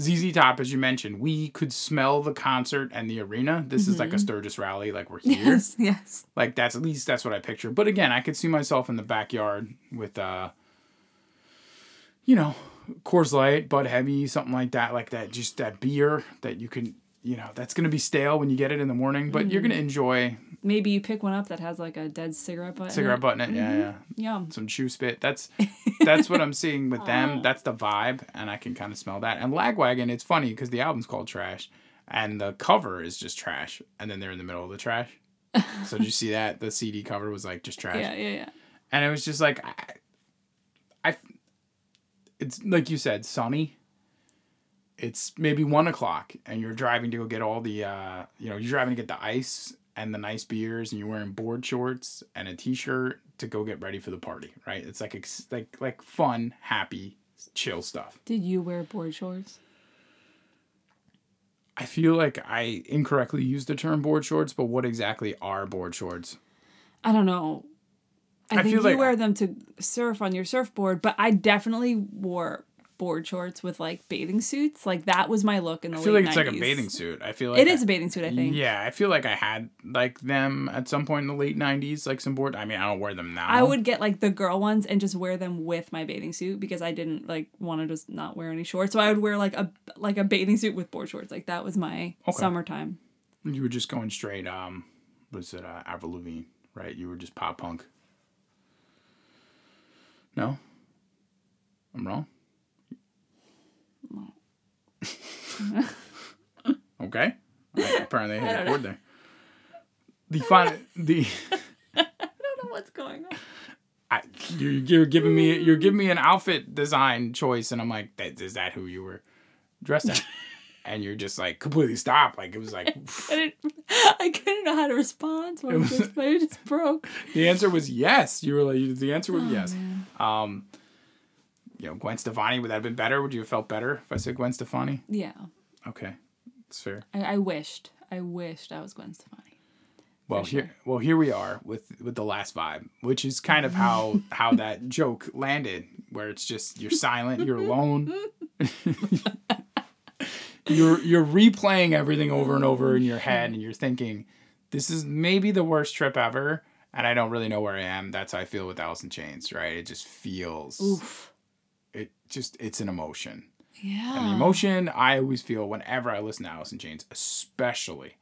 Speaker 1: ZZ Top, as you mentioned, we could smell the concert and the arena. This is like a Sturgis rally, like we're here.
Speaker 2: Yes. Yes.
Speaker 1: Like that's at least that's what I picture. But again, I could see myself in the backyard with uh you know, Coors Light, Bud Heavy, something like that, like that just that beer that you can you know, that's gonna be stale when you get it in the morning, but you're gonna mm-hmm. enjoy
Speaker 2: Maybe you pick one up that has like a dead cigarette butt.
Speaker 1: cigarette butt in it. Yeah, mm-hmm. yeah.
Speaker 2: Yum.
Speaker 1: Some chew spit. That's that's what I'm seeing with them. That's the vibe, and I can kind of smell that. And Lagwagon, it's funny because the album's called Trash, and the cover is just trash, and then they're in the middle of the trash. so did you see that? The CD cover was like just trash.
Speaker 2: Yeah. Yeah. Yeah.
Speaker 1: and it was just like I, I it's like you said sunny it's maybe one o'clock and you're driving to go get all the uh you know you're driving to get the ice and the nice beers and you're wearing board shorts and a t-shirt to go get ready for the party right it's like ex- like like fun happy chill stuff
Speaker 2: Did you wear board shorts?
Speaker 1: i feel like i incorrectly used the term board shorts but what exactly are board shorts
Speaker 2: I don't know. I,
Speaker 1: I
Speaker 2: think you
Speaker 1: like-
Speaker 2: wear them to surf on your surfboard, but I definitely wore board shorts with like bathing suits. Like that was my look in the
Speaker 1: i feel
Speaker 2: late
Speaker 1: like it's like a bathing suit i feel like
Speaker 2: It
Speaker 1: I-
Speaker 2: is a bathing suit, I think.
Speaker 1: Yeah, I feel like I had like them at some point in the late '90s, like some board. I mean, I don't wear them now.
Speaker 2: I would get like the girl ones and just wear them with my bathing suit because I didn't like want to just not wear any shorts. So I would wear like a like a bathing suit with board shorts. Like that was my
Speaker 1: Okay.
Speaker 2: summertime.
Speaker 1: You were just going straight. Um, was it uh, Avril Lavigne? Right? You were just pop punk. No, I'm wrong. okay. Apparently, they hit a chord there. The final, the.
Speaker 2: I don't know what's going on.
Speaker 1: I, you're, you're giving me you're giving me an outfit design choice and I'm like that is that who you were dressed as and you're just like completely stop like it was like
Speaker 2: I didn't. I couldn't know how to respond. So I
Speaker 1: was-
Speaker 2: just, just broke.
Speaker 1: the answer was yes you were like the answer was
Speaker 2: Oh,
Speaker 1: yes
Speaker 2: man.
Speaker 1: um you know, Gwen Stefani, would that have been better? Would you have felt better if I said Gwen Stefani?
Speaker 2: Yeah.
Speaker 1: Okay, that's fair.
Speaker 2: I, I wished. I wished I was Gwen Stefani.
Speaker 1: Well,
Speaker 2: For
Speaker 1: here, well, here we are with with the last vibe, which is kind of how how that joke landed, where it's just you're silent, you're alone, you're you're replaying everything over and over in your head, and you're thinking, this is maybe the worst trip ever, and I don't really know where I am. That's how I feel with Alice in Chains, right? It just feels,
Speaker 2: Oof.
Speaker 1: Just it's an emotion.
Speaker 2: Yeah.
Speaker 1: And the emotion I always feel whenever I listen to Alice in Chains, especially,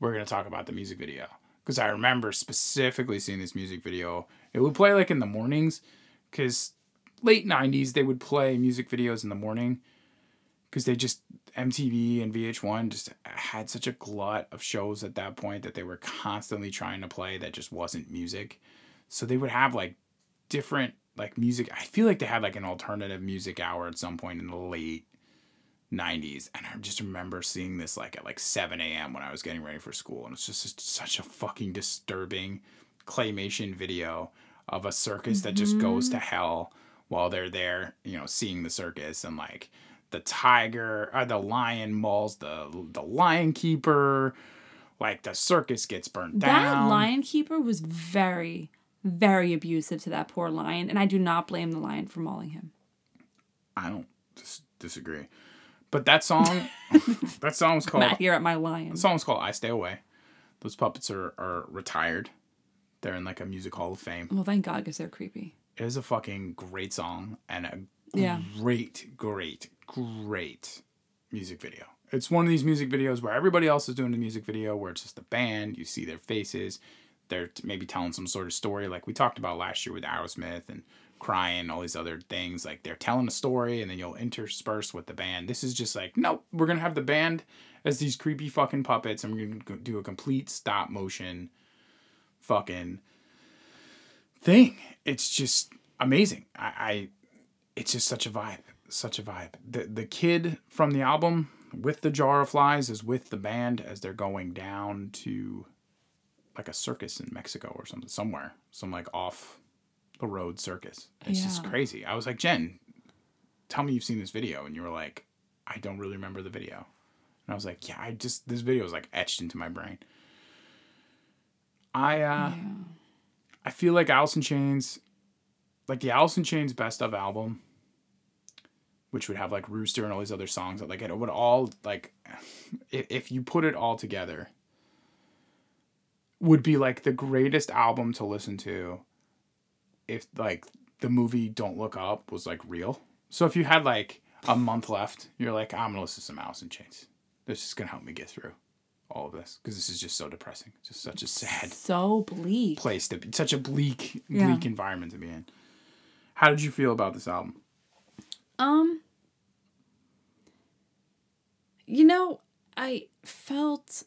Speaker 1: we're going to talk about the music video. Because I remember specifically seeing this music video. It would play like in the mornings, because late 90s, they would play music videos in the morning. Because they just, MTV and VH1 just had such a glut of shows at that point that they were constantly trying to play that just wasn't music. So they would have like different like music. I feel like they had like an alternative music hour at some point in the late 90s. And I just remember seeing this like at like 7 a.m. when I was getting ready for school. And it's just such a fucking disturbing claymation video of a circus that just goes to mm-hmm. hell while they're there, you know, seeing the circus and like the tiger or the lion mauls the the lion keeper like the circus gets burnt
Speaker 2: That
Speaker 1: down that
Speaker 2: lion keeper was very, very abusive to that poor lion, and I do not blame the lion for mauling him.
Speaker 1: I don't dis- disagree. But that song, that song's called.
Speaker 2: Not here at my lion.
Speaker 1: The song's called "I Stay Away." Those puppets are are retired. They're in like a music hall of fame.
Speaker 2: Well, thank God, because they're creepy.
Speaker 1: It is a fucking great song and a
Speaker 2: Yeah.
Speaker 1: great, great, great music video. It's one of these music videos where everybody else is doing the music video, where it's just the band. You see their faces. They're maybe telling some sort of story, like we talked about last year with Aerosmith and crying, all these other things. Like they're telling a story, and then you'll intersperse with the band. This is just like, nope, we're gonna have the band as these creepy fucking puppets, and we're gonna do a complete stop motion, fucking thing. It's just amazing. I, I it's just such a vibe, such a vibe. The the kid from the album with the jar of flies is with the band as they're going down to like a circus in Mexico or something somewhere, some like off the road circus. It's just crazy. I was like, Jen, tell me you've seen this video, and you were like, I don't really remember the video. And I was like, yeah, I just this video is like etched into my brain. I uh
Speaker 2: Yeah.
Speaker 1: I feel like Alice in Chains, like the Alice in Chains best of album, which would have like Rooster and all these other songs that like it would all like, if, if you put it all together, would be like the greatest album to listen to. If like the movie Don't Look Up was like real, so if you had like a month left, you're like I'm gonna listen to some Alice in Chains. This is gonna help me get through all of this because this is just so depressing. It's just such a sad
Speaker 2: So bleak.
Speaker 1: place to be such a bleak bleak
Speaker 2: Yeah.
Speaker 1: environment to be in how did you feel about this album
Speaker 2: Um, you know, I felt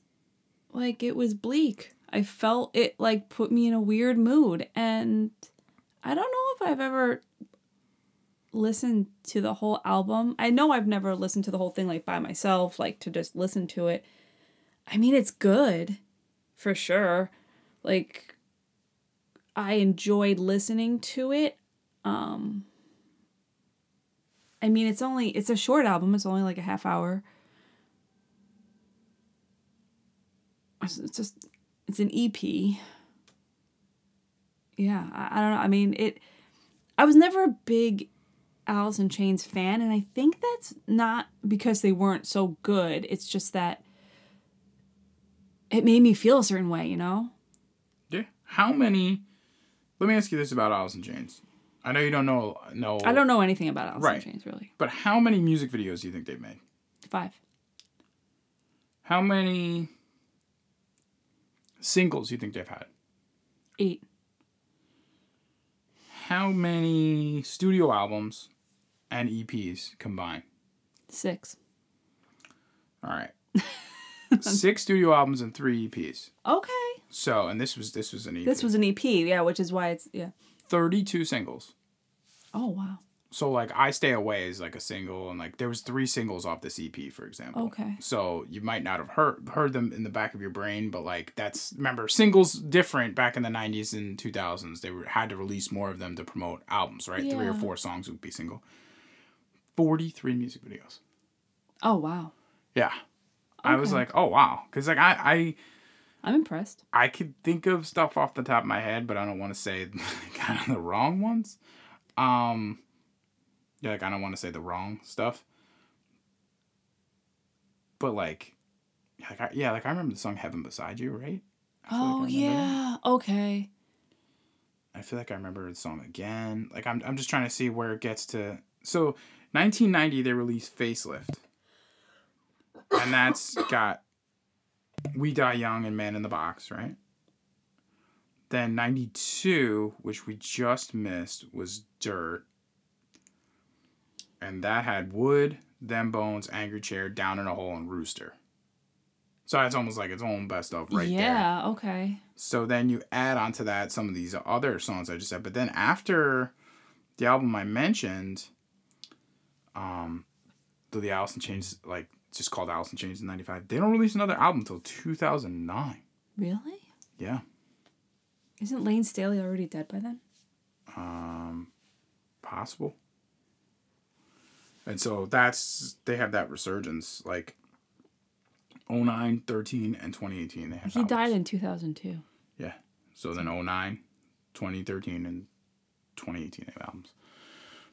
Speaker 2: like it was bleak. I felt it like put me in a weird mood, and I don't know if I've ever listened to the whole album. I know I've never listened to the whole thing like by myself, like to just listen to it. I mean, it's good for sure. Like I enjoyed listening to it. Um I mean, it's only it's a short album. It's only like a half hour. It's just it's an EP. Yeah, I, I don't know. I mean, it. I was never a big Alice in Chains fan, and I think that's not because they weren't so good. It's just that it made me feel a certain way, you know.
Speaker 1: yeah how many let me ask you this about Alice in Chains I know you don't know No,
Speaker 2: I don't know anything about Alice
Speaker 1: Right.
Speaker 2: in Chains really.
Speaker 1: but how many music videos do you think they've made
Speaker 2: Five.
Speaker 1: how many singles you think they've had
Speaker 2: Eight.
Speaker 1: how many studio albums and EPs combined
Speaker 2: Six.
Speaker 1: all right six studio albums and three EPs
Speaker 2: Okay.
Speaker 1: so and this was this was an EP
Speaker 2: This was an EP, yeah, which is why it's yeah.
Speaker 1: 32 singles
Speaker 2: Oh wow.
Speaker 1: So like I Stay Away is like a single, and like there was three singles off this EP, for example.
Speaker 2: Okay.
Speaker 1: So you might not have heard heard them in the back of your brain, but like that's remember singles different back in the '90s and 2000s. They were had to release more of them to promote albums, right? Three or four songs would be single. Forty-three music videos.
Speaker 2: Oh wow.
Speaker 1: Yeah. I was like, oh wow, because like I I
Speaker 2: I'm impressed.
Speaker 1: I could think of stuff off the top of my head, but I don't want to say kind of the wrong ones. Um, yeah, like I don't want to say the wrong stuff. But like, like I, yeah, like I remember the song "Heaven Beside You," right? I feel like I
Speaker 2: Oh
Speaker 1: that.
Speaker 2: yeah. Okay.
Speaker 1: I feel like I remember the song again. Like I'm, I'm just trying to see where it gets to. So, 1990, they released "Facelift," and that's got "We Die Young" and "Man in the Box," right? Then 92, which we just missed, was "Dirt," and that had "Would," "Them Bones," "Angry Chair," "Down in a Hole," and "Rooster." So it's almost like its own best of right there.
Speaker 2: yeah. Okay.
Speaker 1: So then you add onto that some of these other songs I just said. But then after the album I mentioned, um, the Alice in Chains, like just called Alice in Chains in '95, they don't release another album until 2009.
Speaker 2: Really?
Speaker 1: Yeah.
Speaker 2: Isn't Layne Staley already dead by then?
Speaker 1: Um, possible. And so that's they have that resurgence like 09, 13, and 2018. They have
Speaker 2: He died in 2002.
Speaker 1: Yeah. So then 09, 2013, and 2018 they have albums.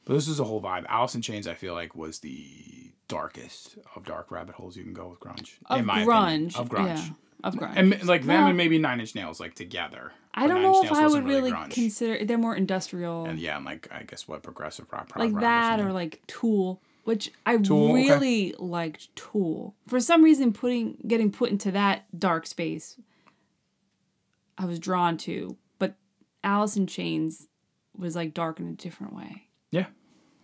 Speaker 1: But this is a whole vibe. Alice in Chains, I feel like, was the darkest of dark rabbit holes you can go with grunge.
Speaker 2: Of
Speaker 1: in my
Speaker 2: grunge.
Speaker 1: opinion. Of grunge.
Speaker 2: Yeah. Of grunge.
Speaker 1: And like them
Speaker 2: Well-
Speaker 1: and maybe Nine Inch Nails, like together.
Speaker 2: I don't know if I would really
Speaker 1: grunge.
Speaker 2: consider they're more industrial.
Speaker 1: And yeah, and like I guess what progressive rock,
Speaker 2: like
Speaker 1: rock
Speaker 2: that or
Speaker 1: something.
Speaker 2: like Tool, which I
Speaker 1: Tool, okay.
Speaker 2: really liked Tool. For some reason putting getting put into that dark space I was drawn to, but Alice in Chains was like dark in a different way.
Speaker 1: Yeah.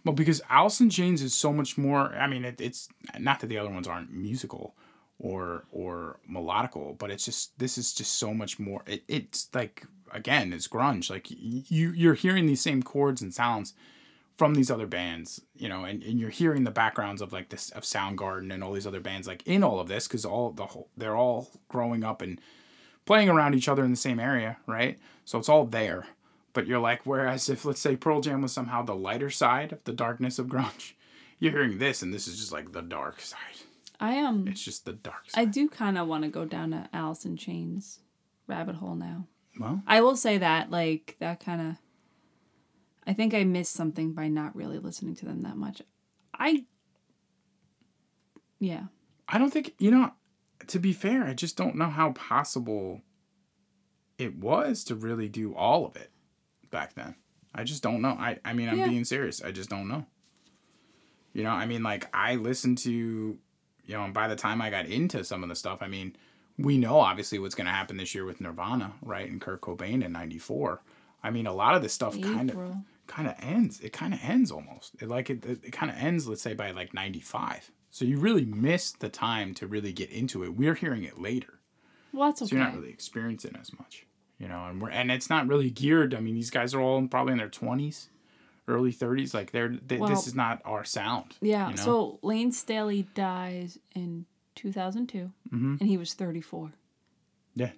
Speaker 1: Well, because Alice in Chains is so much more. I mean, it, it's not that the other ones aren't musical or or melodical, but it's just this is just so much more. It, it's like again, it's grunge. Like you you're hearing these same chords and sounds from these other bands, you know, and, and you're hearing the backgrounds of like this of Soundgarden and all these other bands like in all of this because all the whole they're all growing up and playing around each other in the same area, right? So it's all there. But you're like, whereas if let's say Pearl Jam was somehow the lighter side of the darkness of grunge, you're hearing this and this is just like the dark side.
Speaker 2: I um
Speaker 1: It's just the dark side.
Speaker 2: I do kind of want to go down to Alice in Chains rabbit hole now.
Speaker 1: well,
Speaker 2: I will say that like that kind of I think I missed something by not really listening to them that much. I yeah.
Speaker 1: I don't think you know. To be fair, I just don't know how possible it was to really do all of it back then. I just don't know. I I mean, I'm
Speaker 2: Yeah.
Speaker 1: being serious. I just don't know. You know, I mean, like I listened to, you know, and by the time I got into some of the stuff, I mean, we know obviously what's going to happen this year with Nirvana, right? And Kurt Cobain in '94. I mean, a lot of this stuff kind of kind of ends. It kind of ends almost. It like it, it kind of ends. Let's say by like ninety five. So you really missed the time to really get into it. We're hearing it later,
Speaker 2: Well, that's okay.
Speaker 1: so you're not really experiencing as much. You know, and we're and it's not really geared. I mean, these guys are all probably in their twenties, early thirties. Like they're they,
Speaker 2: Well-
Speaker 1: this is not our sound.
Speaker 2: yeah.
Speaker 1: you know?
Speaker 2: So Layne Staley dies in 2002,
Speaker 1: Mhm.
Speaker 2: and he was 34.
Speaker 1: Yeah.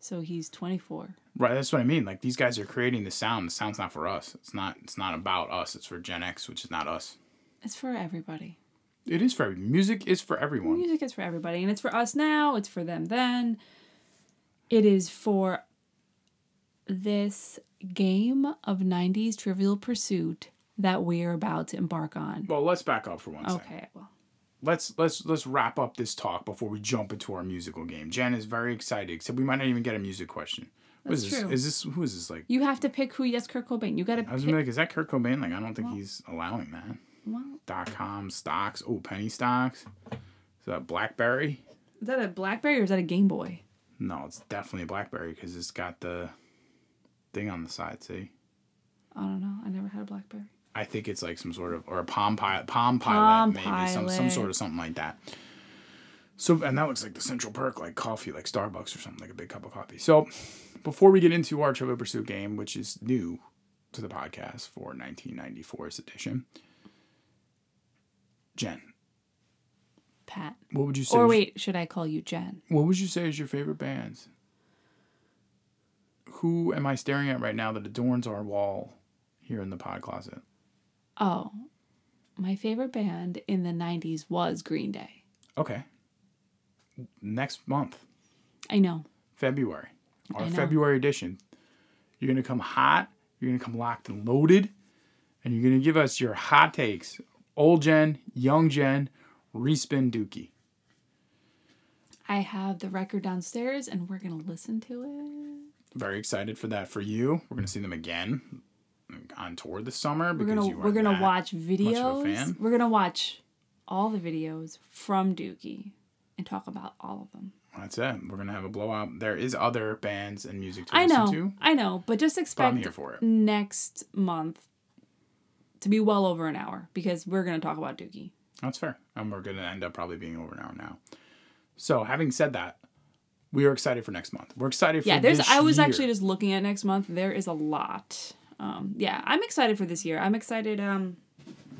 Speaker 2: So he's 24.
Speaker 1: Right, that's what I mean. Like these guys are creating the sound. The sound's not for us. It's not. It's not about us. It's for Gen X, which is not us.
Speaker 2: It's for everybody.
Speaker 1: It is for every music is for everyone.
Speaker 2: Music is for everybody, and it's for us now. It's for them then. It is for this game of 90s Trivial Pursuit that we're about to embark on.
Speaker 1: Well, let's back up for one second.
Speaker 2: Okay, well,
Speaker 1: let's let's let's wrap up this talk before we jump into our musical game. Jen is very excited, except we might not even get a music question. What is
Speaker 2: That's
Speaker 1: this?
Speaker 2: true.
Speaker 1: Is this who is this like?
Speaker 2: you have to pick who. Yes, Kurt Cobain. You got to
Speaker 1: I was
Speaker 2: pick.
Speaker 1: gonna be like, is that Kurt Cobain? Like, I don't think he's allowing that.
Speaker 2: well,
Speaker 1: Dot com stocks. Oh, penny stocks. Is that BlackBerry?
Speaker 2: is that a BlackBerry or is that a Game Boy?
Speaker 1: No, it's definitely a BlackBerry because it's got the thing on the side. See,
Speaker 2: I don't know. I never had a BlackBerry.
Speaker 1: I think it's like some sort of or a Palm Pilot, Palm Pilot,
Speaker 2: Palm
Speaker 1: maybe some some sort of something like that. So and that looks like the Central Perk, like coffee, like Starbucks or something, like a big cup of coffee. So before we get into our Trivial Pursuit game, which is new, to the podcast for 1994's edition. Jen,
Speaker 2: Pat.
Speaker 1: what would you say?
Speaker 2: Or wait, should I call you Jen?
Speaker 1: What would you say is your favorite bands? Who am I staring at right now that adorns our wall here in the pod closet?
Speaker 2: Oh, my favorite band in the 90s was Green Day.
Speaker 1: Okay. Next month,
Speaker 2: I know.
Speaker 1: February, our. February edition, you're gonna come hot. You're gonna come locked and loaded, and you're gonna give us your hot takes. Old Jen, young Jen, respin Dookie.
Speaker 2: I have the record downstairs and we're going to listen to it.
Speaker 1: Very excited for that for you. We're gonna see them again on tour this summer
Speaker 2: We're
Speaker 1: because
Speaker 2: gonna
Speaker 1: you
Speaker 2: we're gonna watch videos. We're gonna watch all the videos from Dookie and talk about all of them.
Speaker 1: That's it. We're gonna have a blowout. There is other bands and music to
Speaker 2: I
Speaker 1: listen
Speaker 2: know,
Speaker 1: to.
Speaker 2: I know, but just
Speaker 1: But I'm
Speaker 2: expect
Speaker 1: here for it.
Speaker 2: next month to be well over an hour because we're gonna talk about Dookie.
Speaker 1: That's fair. And we're gonna end up probably being over an hour now. So having said that, we are excited for next month. We're excited for
Speaker 2: Yeah, there's. I was
Speaker 1: year.
Speaker 2: actually just looking at next month. There is a lot. Um, yeah, I'm excited for this year. I'm excited. Um,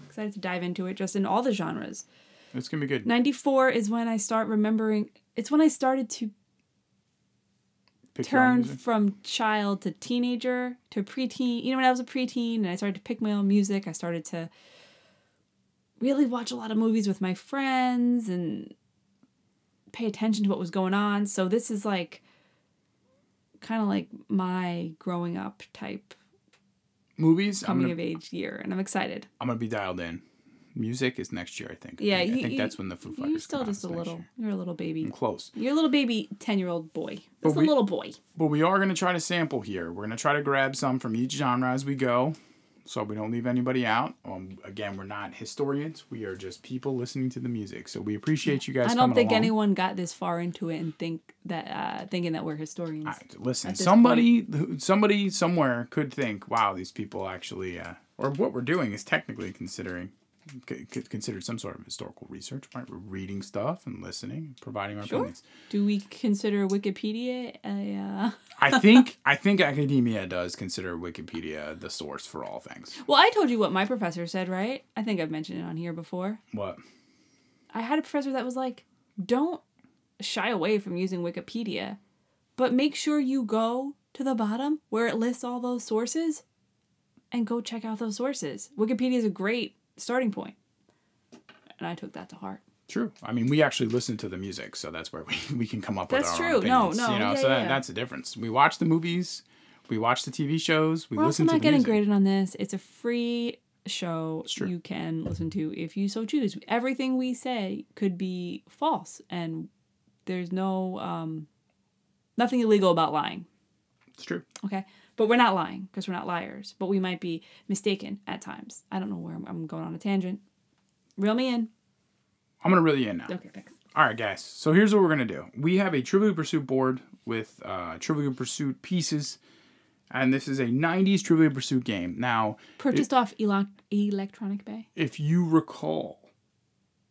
Speaker 2: excited to dive into it, just in all the genres.
Speaker 1: It's gonna be good.
Speaker 2: 94 is when I start remembering. It's when I started to
Speaker 1: Pick
Speaker 2: turn from child to teenager to preteen. You know, when I was a preteen and I started to pick my own music, I started to really watch a lot of movies with my friends and pay attention to what was going on. So this is like kind of like my growing up type
Speaker 1: movies.
Speaker 2: Coming
Speaker 1: gonna,
Speaker 2: of age year, and I'm excited.
Speaker 1: I'm gonna be dialed in. Music is next year, I think. I
Speaker 2: Yeah,
Speaker 1: think, I
Speaker 2: you-
Speaker 1: think
Speaker 2: you-
Speaker 1: that's when the Foo Fighters
Speaker 2: You're still just a little.
Speaker 1: year.
Speaker 2: You're a little baby.
Speaker 1: I'm close.
Speaker 2: You're a little baby, ten year old boy. Just a little boy.
Speaker 1: But we are to try to sample here. We're to try to grab some from each genre as we go so we don't leave anybody out. Um, again, we're not historians. We are just people listening to the music. So we appreciate you guys
Speaker 2: I don't think
Speaker 1: along.
Speaker 2: anyone got this far into it and think that uh, thinking that we're historians.
Speaker 1: Listen, somebody who- somebody somewhere could think, wow, these people actually uh, or what we're doing is technically considering c- considered some sort of historical research, right? We're reading stuff and listening, providing our
Speaker 2: Sure.
Speaker 1: opinions.
Speaker 2: Do we consider Wikipedia a? Uh...
Speaker 1: I think I think academia does consider Wikipedia the source for all things.
Speaker 2: Well, I told you what my professor said, right? I think I've mentioned it on here before.
Speaker 1: What?
Speaker 2: I had a professor that was like, "Don't shy away from using Wikipedia, but make sure you go to the bottom where it lists all those sources, and go check out those sources. Wikipedia is a great starting point." And I took that to heart.
Speaker 1: True. I mean, we actually listen to the music, so that's where we, we can come up with
Speaker 2: That's
Speaker 1: our
Speaker 2: true.
Speaker 1: own
Speaker 2: No,
Speaker 1: opinions.
Speaker 2: no,
Speaker 1: You know,
Speaker 2: yeah,
Speaker 1: so that,
Speaker 2: yeah.
Speaker 1: that's the difference. We watch the movies, we watch the TV shows, we
Speaker 2: We're also
Speaker 1: listen to
Speaker 2: not
Speaker 1: the
Speaker 2: getting
Speaker 1: music.
Speaker 2: graded on this. It's a free show
Speaker 1: true.
Speaker 2: you can listen to if you so choose. Everything we say could be false, and there's no um, nothing illegal about lying.
Speaker 1: It's true.
Speaker 2: Okay, but we're not lying because we're not liars. But we might be mistaken at times. I don't know where I'm, I'm going on a tangent. Reel me in.
Speaker 1: I'm gonna reel you in now.
Speaker 2: Okay, thanks.
Speaker 1: All right, guys. So here's what we're gonna do. We have a Trivial Pursuit board with uh, Trivial Pursuit pieces, and this is a '90s Trivial Pursuit game. Now,
Speaker 2: Purchased off Elo- Electronic Bay.
Speaker 1: if you recall,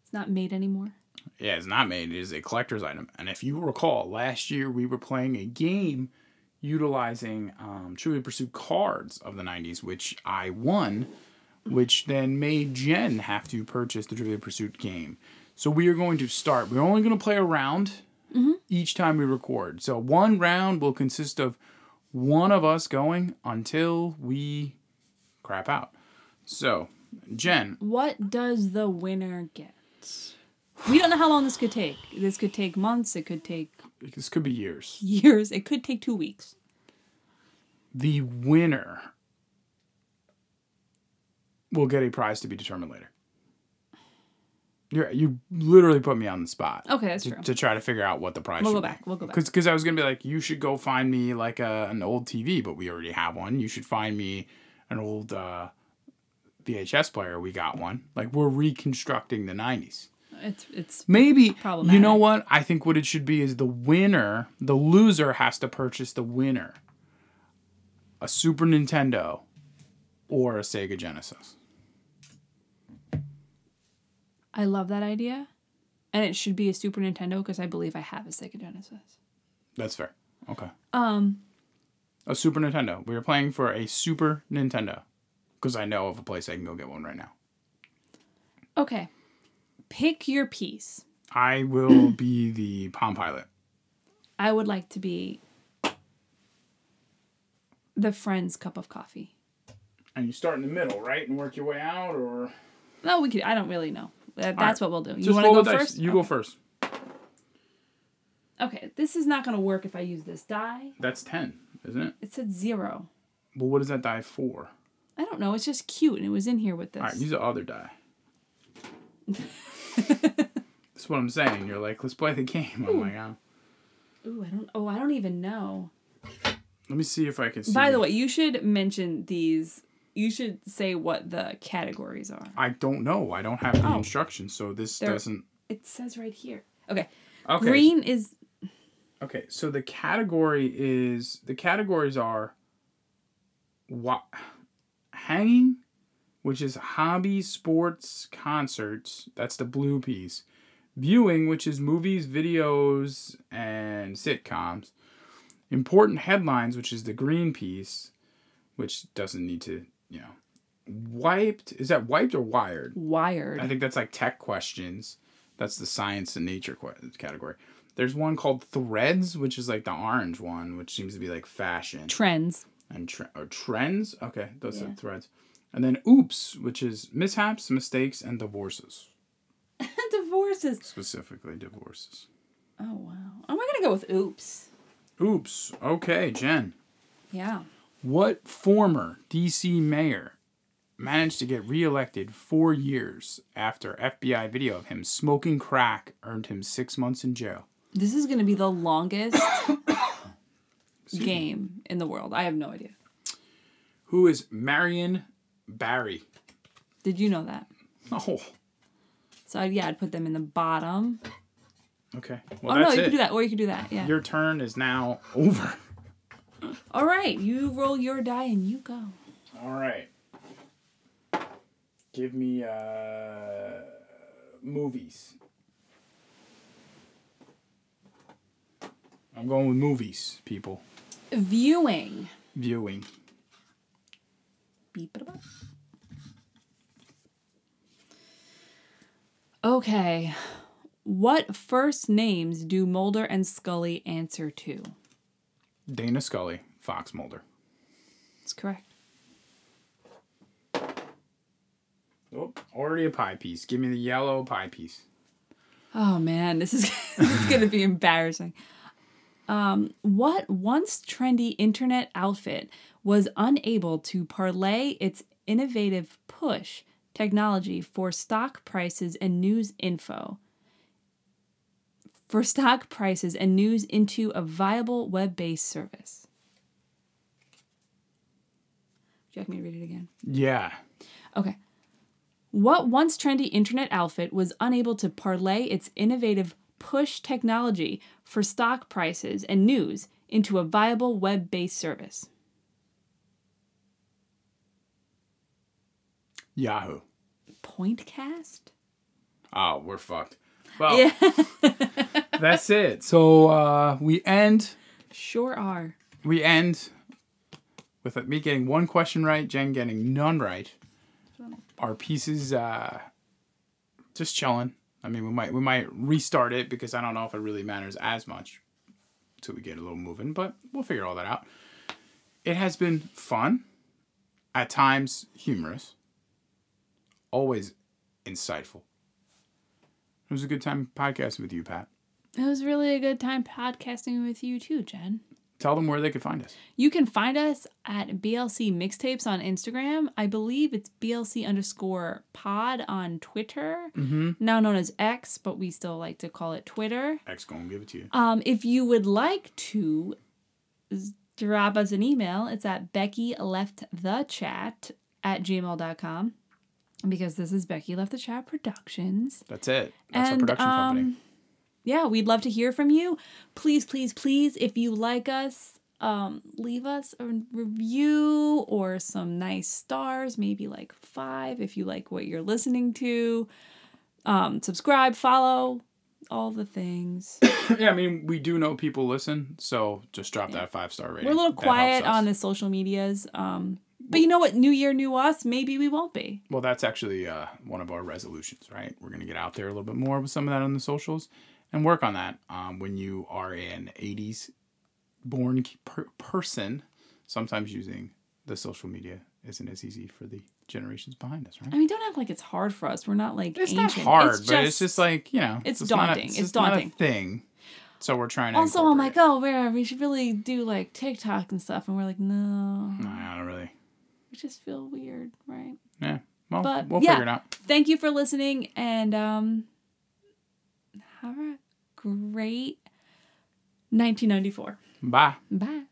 Speaker 2: It's not made anymore.
Speaker 1: yeah, it's not made. It is a collector's item. And if you recall, last year we were playing a game utilizing um, Trivial Pursuit cards of the '90s, which I won, which then made Jen have to purchase the Trivial Pursuit game. So we are going to start. We're only going to play a round each time we record. So one round will consist of one of us going until we crap out. So, Jen,
Speaker 2: What does the winner get? We don't know how long this could take. This could take months. It could take
Speaker 1: this could be years.
Speaker 2: years. It could take two weeks.
Speaker 1: The winner will get a prize to be determined later. you you literally put me on the spot.
Speaker 2: Okay, that's
Speaker 1: to,
Speaker 2: true.
Speaker 1: to try to figure out what the prize.
Speaker 2: We'll go
Speaker 1: be.
Speaker 2: back, we'll go back.
Speaker 1: Because I was gonna be like, you should go find me like a, an old TV, but we already have one. You should find me an old uh, VHS player. We got one. Like we're reconstructing the '90s.
Speaker 2: It's it's
Speaker 1: Maybe you know what? I think what it should be is the winner, the loser has to purchase the winner a Super Nintendo or a Sega Genesis.
Speaker 2: I love that idea, and it should be a Super Nintendo because I believe I have a Sega Genesis.
Speaker 1: That's fair. Okay.
Speaker 2: Um,
Speaker 1: A Super Nintendo. We are playing for a Super Nintendo. Because I know of a place I can go get one right now.
Speaker 2: Okay. Pick your piece.
Speaker 1: I will be the Palm Pilot.
Speaker 2: I would like to be the friend's cup of coffee.
Speaker 1: And you start in the middle, right? And work your way out, or.
Speaker 2: No, we could. I don't really know. That, that's what we'll do. You want to go first?
Speaker 1: You
Speaker 2: okay.
Speaker 1: go first.
Speaker 2: Okay, this is not going to work if I use this die.
Speaker 1: That's 10, isn't it?
Speaker 2: It said zero.
Speaker 1: Well, what is that die for?
Speaker 2: I don't know. It's just cute, and it was in here with this.
Speaker 1: All right, use the other die. That's what I'm saying. You're like, let's play the game. Like, oh. Hmm.
Speaker 2: Ooh, I don't. Oh, I don't even know.
Speaker 1: let me see if I can see.
Speaker 2: By the way, you should mention these. You should say what the categories are.
Speaker 1: I don't know. I don't have the
Speaker 2: Oh.
Speaker 1: instructions, so this
Speaker 2: There-
Speaker 1: doesn't.
Speaker 2: It says right here. Okay.
Speaker 1: Okay.
Speaker 2: Green is
Speaker 1: Okay, so the category is the categories are what hanging, which is hobby, sports, concerts. That's the blue piece. Viewing, which is movies, videos, and sitcoms. Important headlines, which is the green piece, which doesn't need to, you know. Wiped is that wiped or wired?
Speaker 2: wired.
Speaker 1: I think that's like tech questions. That's the science and nature category. There's one called Threads, which is like the orange one, which seems to be like fashion
Speaker 2: Trends.
Speaker 1: and tre- or trends. Okay, those
Speaker 2: Yeah.
Speaker 1: are threads. And then Oops, which is mishaps, mistakes, and divorces.
Speaker 2: Divorces.
Speaker 1: Specifically, divorces.
Speaker 2: Oh wow. I'm gonna go with oops.
Speaker 1: Oops. Okay, Jen.
Speaker 2: Yeah.
Speaker 1: What former DC mayor managed to get reelected four years after FBI video of him smoking crack earned him six months in jail?
Speaker 2: This is gonna be the longest game in the world. I have no idea.
Speaker 1: Who is Marion Barry?
Speaker 2: Did you know that?
Speaker 1: Oh,
Speaker 2: So I'd, yeah, I'd put them in the bottom.
Speaker 1: okay. Well,
Speaker 2: oh no, you
Speaker 1: it.
Speaker 2: could do that, or you could do that. Yeah.
Speaker 1: Your turn is now over.
Speaker 2: All right, you roll your die and you go.
Speaker 1: All right. Give me uh movies. I'm going with movies, people.
Speaker 2: Viewing.
Speaker 1: Viewing.
Speaker 2: Beep. Okay. What first names do Mulder and Scully answer to?
Speaker 1: Dana Scully, Fox Mulder.
Speaker 2: That's correct.
Speaker 1: Oh, already a pie piece. Give me the yellow pie piece.
Speaker 2: Oh man, this is this is gonna be embarrassing. Um, what once trendy internet outfit was unable to parlay its innovative push technology for stock prices and news info for stock prices and news into a viable web-based service? Would you like me to read it again?
Speaker 1: Yeah.
Speaker 2: Okay. What once trendy internet outfit was unable to parlay its innovative push technology for stock prices and news into a viable web based service?
Speaker 1: Yahoo.
Speaker 2: Pointcast?
Speaker 1: Oh, we're fucked. Well,
Speaker 2: Yeah.
Speaker 1: that's it. So uh, we end
Speaker 2: sure are.
Speaker 1: we end with me getting one question right, Jen getting none right. Our pieces uh, just chilling. I mean, we might we might restart it because I don't know if it really matters as much until we get a little moving, but we'll figure all that out. It has been fun, at times humorous, always insightful. It was a good time podcasting with you, Pat.
Speaker 2: It was really a good time podcasting with you too, Jen.
Speaker 1: Tell them where they could find us.
Speaker 2: You can find us at BLC Mixtapes on Instagram. I believe it's BLC underscore pod on Twitter,
Speaker 1: Mm-hmm.
Speaker 2: now known as X, but we still like to call it Twitter.
Speaker 1: X gonna give it to you.
Speaker 2: Um, if you would like to drop us an email, it's at Becky Left the Chat at gmail.com. Because this is Becky Left the Chat Productions.
Speaker 1: That's it. That's
Speaker 2: and
Speaker 1: our production company.
Speaker 2: um, yeah, we'd love to hear from you. Please, please, please, if you like us, um, leave us a review or some nice stars, maybe like five if you like what you're listening to. Um, subscribe, follow, all the things.
Speaker 1: yeah, I mean, we do know people listen, so just drop that five star rating.
Speaker 2: We're a little quiet on the social medias. Um, but you know what? New year, new us. Maybe we won't be.
Speaker 1: Well, that's actually uh, one of our resolutions, right? We're going to get out there a little bit more with some of that on the socials and work on that. Um, when you are an 80s born per- person, sometimes using the social media isn't as easy for the generations behind us, right?
Speaker 2: I mean, don't act like it's hard for us. We're not like
Speaker 1: It's
Speaker 2: ancient.
Speaker 1: not hard, but it's just like, you know,
Speaker 2: It's
Speaker 1: just not a-
Speaker 2: daunting. It's
Speaker 1: just not a
Speaker 2: daunting.
Speaker 1: thing. So we're trying to.
Speaker 2: Also, I'm like, oh, where we should really do like TikTok and stuff, and we're like, no.
Speaker 1: No, I don't really.
Speaker 2: Just feel weird, right?
Speaker 1: Yeah. Well,
Speaker 2: But,
Speaker 1: we'll
Speaker 2: yeah.
Speaker 1: figure it out.
Speaker 2: Thank you for listening, and um, have a great 1994.
Speaker 1: Bye.
Speaker 2: Bye.